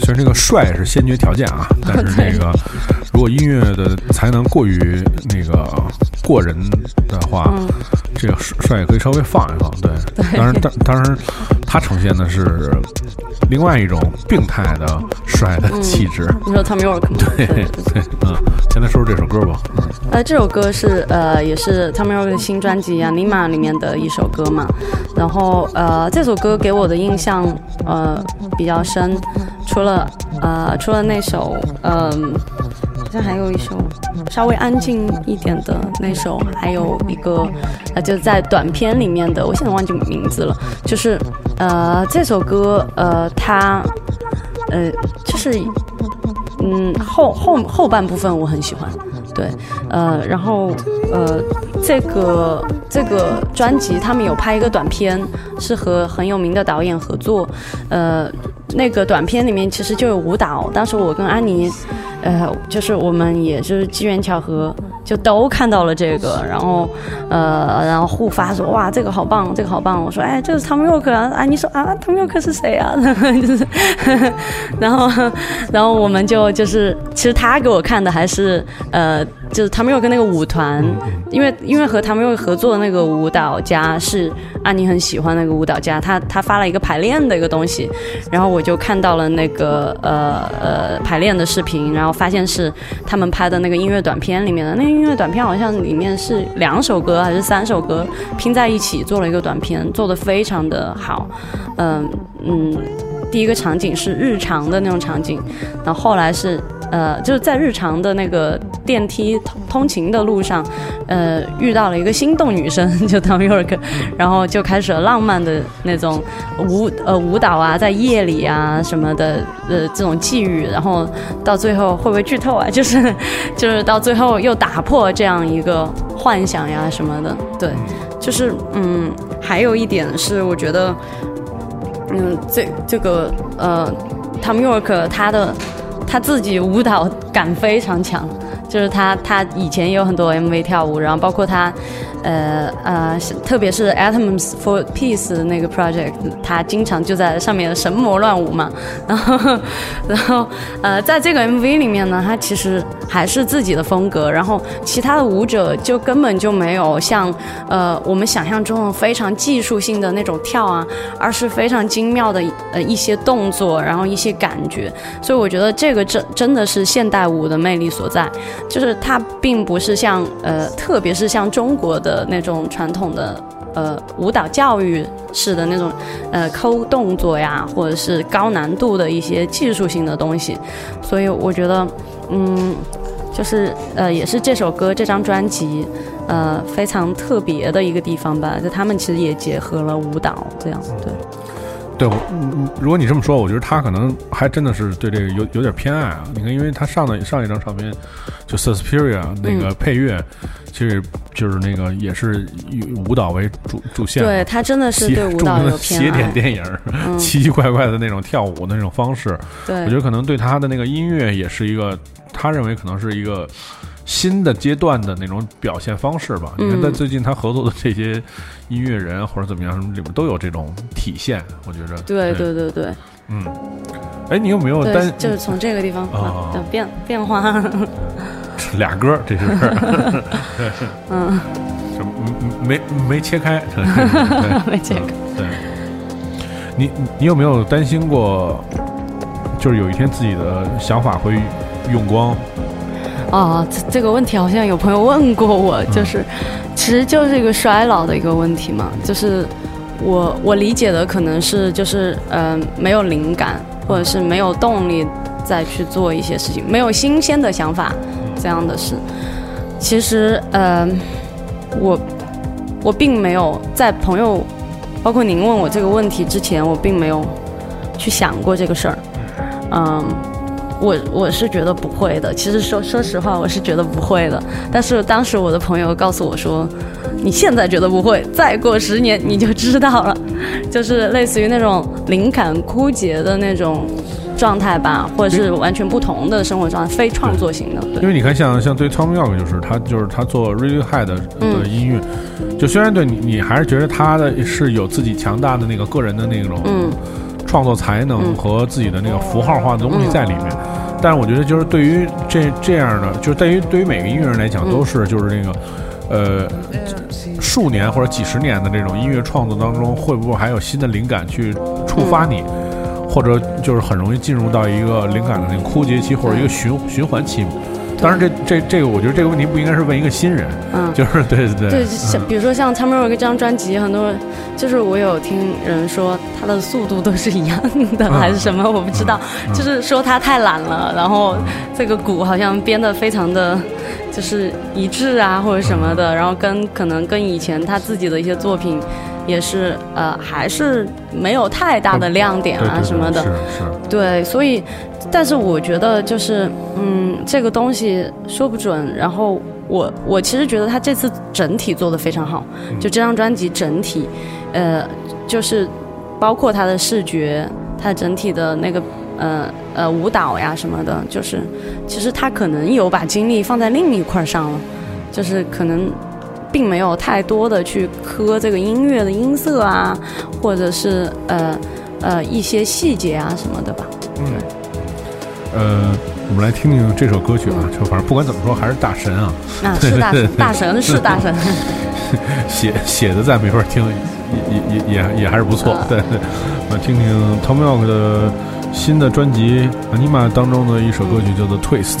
Speaker 1: 虽然这个帅是先决条件啊，但是那个 如果音乐的才能过于那个过人的话，这个帅也可以稍微放一放。对，当然，当当然，他呈现的是另外一种病态的帅的气质。
Speaker 2: 你说 Tom York 吗？
Speaker 1: 对对，嗯，先来说说这首歌吧。嗯
Speaker 2: 呃，这首歌是呃，也是 Tom York 的新专辑《Anima》里面的一首歌嘛。然后呃，这首歌给我的印象呃比较深，除了呃除了那首嗯、好好像还有一首稍微安静一点的那首，还有一个呃就在短片里面的，我现在忘记名字了，就是呃这首歌呃它呃就是嗯后后后半部分我很喜欢。对，呃，然后呃，这个这个专辑他们有拍一个短片，是和很有名的导演合作，呃，那个短片里面其实就有舞蹈，当时我跟安妮，呃，就是我们也是机缘巧合，就都看到了这个，然后呃，然后互发说哇这个好棒，这个好棒，我说哎这是 Tom York 啊，安妮说啊 Tom York 是谁啊？就是，然后然后我们就就是其实他给我看的还是呃。就是他们又跟那个舞团，因为因为和他们又合作的那个舞蹈家是安妮很喜欢那个舞蹈家，他他发了一个排练的一个东西，然后我就看到了那个呃呃排练的视频，然后发现是他们拍的那个音乐短片里面的，那个音乐短片好像里面是两首歌还是三首歌拼在一起做了一个短片，做的非常的好，嗯嗯，第一个场景是日常的那种场景，然后后来是。呃，就是在日常的那个电梯通通勤的路上，呃，遇到了一个心动女生，就 Tom York，然后就开始了浪漫的那种舞呃舞蹈啊，在夜里啊什么的呃这种际遇，然后到最后会不会剧透啊？就是就是到最后又打破这样一个幻想呀什么的，对，就是嗯，还有一点是我觉得，嗯，这这个呃，Tom York 他的。他自己舞蹈感非常强，就是他他以前也有很多 MV 跳舞，然后包括他，呃呃，特别是 Atoms for Peace 那个 project，他经常就在上面神魔乱舞嘛。然后然后呃，在这个 MV 里面呢，他其实还是自己的风格，然后其他的舞者就根本就没有像呃我们想象中的非常技术性的那种跳啊，而是非常精妙的呃一些动作，然后一些感觉。所以我觉得这个真真的是现代舞的魅力所在，就是它并不是像呃，特别是像中国的那种传统的呃舞蹈教育式的那种呃抠动作呀，或者是高难度的一些技术性的东西。所以我觉得，嗯，就是呃，也是这首歌这张专辑呃非常特别的一个地方吧，就他们其实也结合了舞蹈这样，对。
Speaker 1: 对，我嗯如果你这么说，我觉得他可能还真的是对这个有有点偏爱啊。你看，因为他上的上一张唱片就 Suspiria 那个配乐，其实就是那个也是以舞蹈为主主线，
Speaker 2: 对他真的是对舞蹈有偏
Speaker 1: 邪典
Speaker 2: 爱，
Speaker 1: 电影，
Speaker 2: 嗯
Speaker 1: 奇奇怪怪的那种跳舞的那种方式，
Speaker 2: 对，
Speaker 1: 我觉得可能对他的那个音乐也是一个，他认为可能是一个新的阶段的那种表现方式吧。你看，
Speaker 2: 嗯
Speaker 1: 在最近他合作的这些音乐人或者怎么样，什么里面都有这种体现。我觉着，
Speaker 2: 对对对对
Speaker 1: 嗯。哎，你有没有
Speaker 2: 对
Speaker 1: 担，
Speaker 2: 就是从这个地方的变变化，
Speaker 1: 俩歌儿？这 是
Speaker 2: 嗯，
Speaker 1: 什么没没切开？对
Speaker 2: 没切开。
Speaker 1: 对，你你有没有担心过，就是有一天自己的想法会用光？
Speaker 2: 哦，这这个问题好像有朋友问过我，就是，其实就是一个衰老的一个问题嘛，就是我我理解的可能是就是嗯、呃没有灵感，或者是没有动力再去做一些事情，没有新鲜的想法这样的事。其实呃，我我并没有在朋友，包括您问我这个问题之前，我并没有去想过这个事儿，嗯。我我是觉得不会的，其实说说实话，我是觉得不会的。但是当时我的朋友告诉我说，你现在觉得不会，再过十年你就知道了，就是类似于那种灵感枯竭的那种状态吧，或者是完全不同的生活状态，非创作型的。对，
Speaker 1: 因为你看像，像对 Tom York 就是他就是他做 Radiohead 的
Speaker 2: 嗯
Speaker 1: 的音乐，就虽然对你你还是觉得他的是有自己强大的那个个人的那种
Speaker 2: 嗯
Speaker 1: 创作才能
Speaker 2: 嗯。
Speaker 1: 和自己的那个符号化的东西在里面。但是我觉得，就是对于这这样的，就是对于对于每个音乐人来讲，
Speaker 2: 嗯。
Speaker 1: 都是就是那个，呃，数年或者几十年的这种音乐创作当中，会不会还有新的灵感去触发你，或者就是很容易进入到一个灵感的那个枯竭期或者一个循循环期嘛？当然这，这这个，我觉得这个问题不应该是问一个新人，
Speaker 2: 嗯。
Speaker 1: 就是 对对对，
Speaker 2: 对，像比如说像 York 这张专辑，很多人就是我有听人说他的速度都是一样的，
Speaker 1: 嗯
Speaker 2: 还是什么，我不知道，
Speaker 1: 嗯
Speaker 2: 就是说他太懒了，然后这个鼓好像编的非常的，就是一致啊或者什么
Speaker 1: 嗯
Speaker 2: 的，然后跟可能跟以前他自己的一些作品也是呃还是没有太大的亮点啊什么的，
Speaker 1: 是是，
Speaker 2: 对，所以，但是我觉得就是，嗯，这个东西说不准。然后我我其实觉得他这次整体做的非常好，就这张专辑整体，呃，就是包括他的视觉，他整体的那个呃呃舞蹈呀什么的，就是其实他可能有把精力放在另一块上了，就是可能。并没有太多的去磕这个音乐的音色啊，或者是呃呃一些细节啊什么的吧。
Speaker 1: 嗯，呃，我们来听听这首歌曲啊，就反正不管怎么说，还是大神啊，
Speaker 2: 啊，是大神，大神是大神。
Speaker 1: 写写的再没法听，也也也也也还是不错对，我听听 Tom York 的新的专辑《Anima》当中的一首歌曲，叫做《Twist》。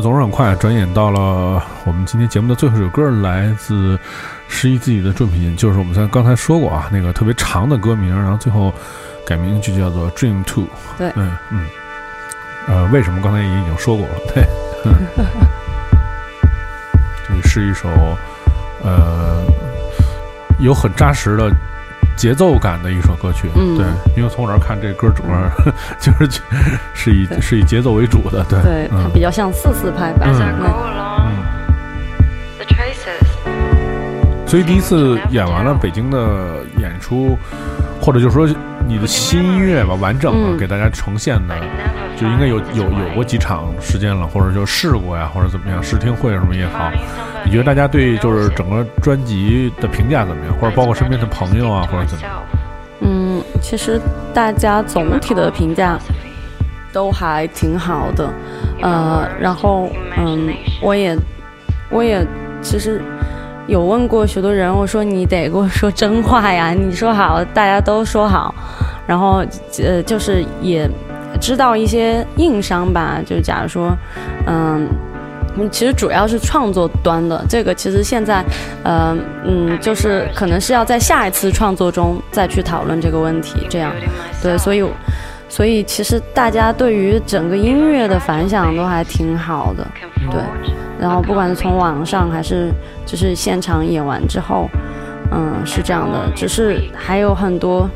Speaker 1: 总是很快，转眼到了我们今天节目的最后一首歌，来自十一自己的作品，就是我们在刚才说过啊，那个特别长的歌名，然后最后改名就叫做《Dream Two》。
Speaker 2: 对
Speaker 1: 嗯嗯，呃，为什么刚才也已经说过了？对，嗯这是一首呃有很扎实的节奏感的一首歌曲。
Speaker 2: 嗯
Speaker 1: 对，因为从我这儿看，这歌主要 就是是以是以节奏为主的。对，
Speaker 2: 对，它
Speaker 1: 嗯
Speaker 2: 比较像四四拍吧。
Speaker 1: 嗯
Speaker 2: 嗯
Speaker 1: 所以第一次演完了北京的演出，或者就是说你的新音乐吧，完整的
Speaker 2: 嗯
Speaker 1: 给大家呈现的，就应该有有有过几场时间了，或者就试过呀，或者怎么样，试听会什么也好。你觉得大家对就是整个专辑的评价怎么样，或者包括身边的朋友啊，或者怎么样？
Speaker 2: 嗯，其实大家总体的评价都还挺好的，呃，然后嗯，我也我也其实有问过许多人，我说你得给我说真话呀，你说好，大家都说好，然后呃，就是也知道一些硬伤吧，就假如说，嗯。嗯，其实主要是创作端的，这个其实现在，呃，嗯，就是可能是要在下一次创作中再去讨论这个问题，这样，对，所以，所以其实大家对于整个音乐的反响都还挺好的，对，然后不管是从网上还是就是现场演完之后，嗯，是这样的，只是还有很多，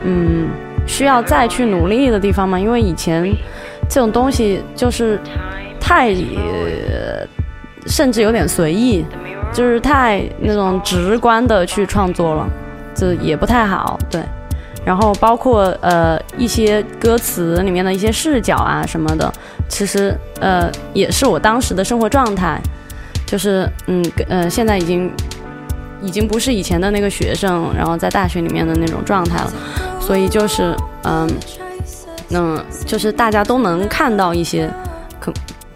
Speaker 2: 嗯，需要再去努力的地方嘛，因为以前这种东西就是太，呃甚至有点随意，就是太那种直观的去创作了，这也不太好，对。然后包括呃一些歌词里面的一些视角啊什么的，其实呃也是我当时的生活状态，就是嗯呃现在已经已经不是以前的那个学生，然后在大学里面的那种状态了，所以就是嗯嗯就是大家都能看到一些可。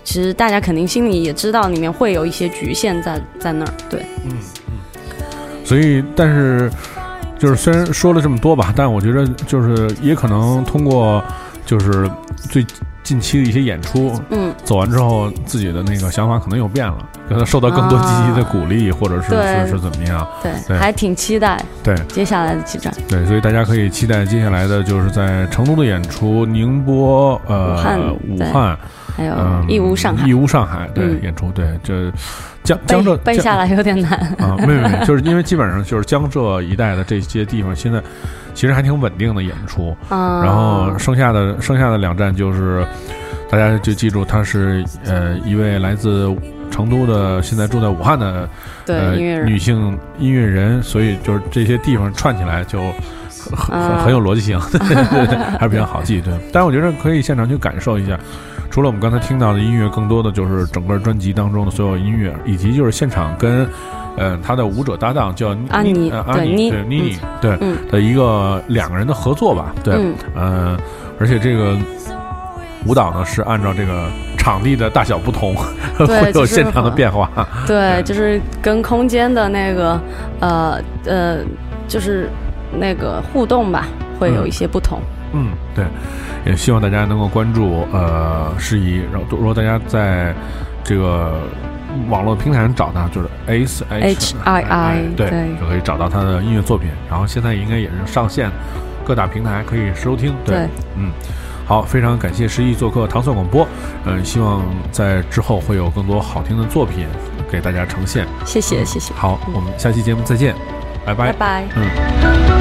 Speaker 2: 其实大家肯定心里也知道，里面会有一些局限在在那儿，对，嗯嗯
Speaker 1: 所以，但是就是虽然说了这么多吧，但我觉得就是也可能通过就是最近期的一些演出，
Speaker 2: 嗯，
Speaker 1: 走完之后，自己的那个想法可能又变了，可能受到更多积极的鼓励，或者是
Speaker 2: 对。
Speaker 1: 是是怎么样？
Speaker 2: 对，
Speaker 1: 对。
Speaker 2: 还挺期待
Speaker 1: 对。
Speaker 2: 接下来的几站。
Speaker 1: 对，所以大家可以期待接下来的就是在成都的演出，宁波、呃
Speaker 2: 武汉
Speaker 1: 武汉，
Speaker 2: 还有
Speaker 1: 嗯，
Speaker 2: 义乌、上海。
Speaker 1: 义，乌、上海对、
Speaker 2: 嗯。
Speaker 1: 演出，对这江江浙江
Speaker 2: 背背下来有点难。
Speaker 1: 啊，没有没有，就是因为基本上就是江浙一带的这些地方，现在其实还挺稳定的演出，
Speaker 2: 嗯，
Speaker 1: 然后剩下的剩下的两站就是，大家就记住，他是呃一位来自成都的，现在住在武汉的呃
Speaker 2: 对音乐人。
Speaker 1: 女性音乐人，所以就是这些地方串起来就很很
Speaker 2: 啊
Speaker 1: 很有逻辑性，对对对，还是比较好记。对，但是我觉得可以现场去感受一下。除了我们刚才听到的音乐，更多的就是整个专辑当中的所有音乐，以及就是现场跟，呃，他的舞者搭档叫
Speaker 2: 安妮
Speaker 1: 呃安妮，
Speaker 2: 对妮
Speaker 1: 对妮妮，对
Speaker 2: 嗯
Speaker 1: 的一个两个人的合作吧，对，
Speaker 2: 嗯
Speaker 1: 呃，而且这个舞蹈呢是按照这个场地的大小不同，会有现场的变化。
Speaker 2: 对，就是跟空间的那个呃呃，就是那个互动吧，会有一些不同。
Speaker 1: 嗯，对，也希望大家能够关注呃诗怡，然后如果大家在这个网络平台上找他，就是 S H I
Speaker 2: HII 对，
Speaker 1: 就可以找到他的音乐作品。然后现在应该也是上线各大平台可以收听。对，
Speaker 2: 对
Speaker 1: 嗯，好，非常感谢十一做客糖蒜广播，嗯、希望在之后会有更多好听的作品给大家呈现。
Speaker 2: 谢谢谢谢，
Speaker 1: 好，我们下期节目再见，拜拜
Speaker 2: 拜拜。
Speaker 1: 嗯。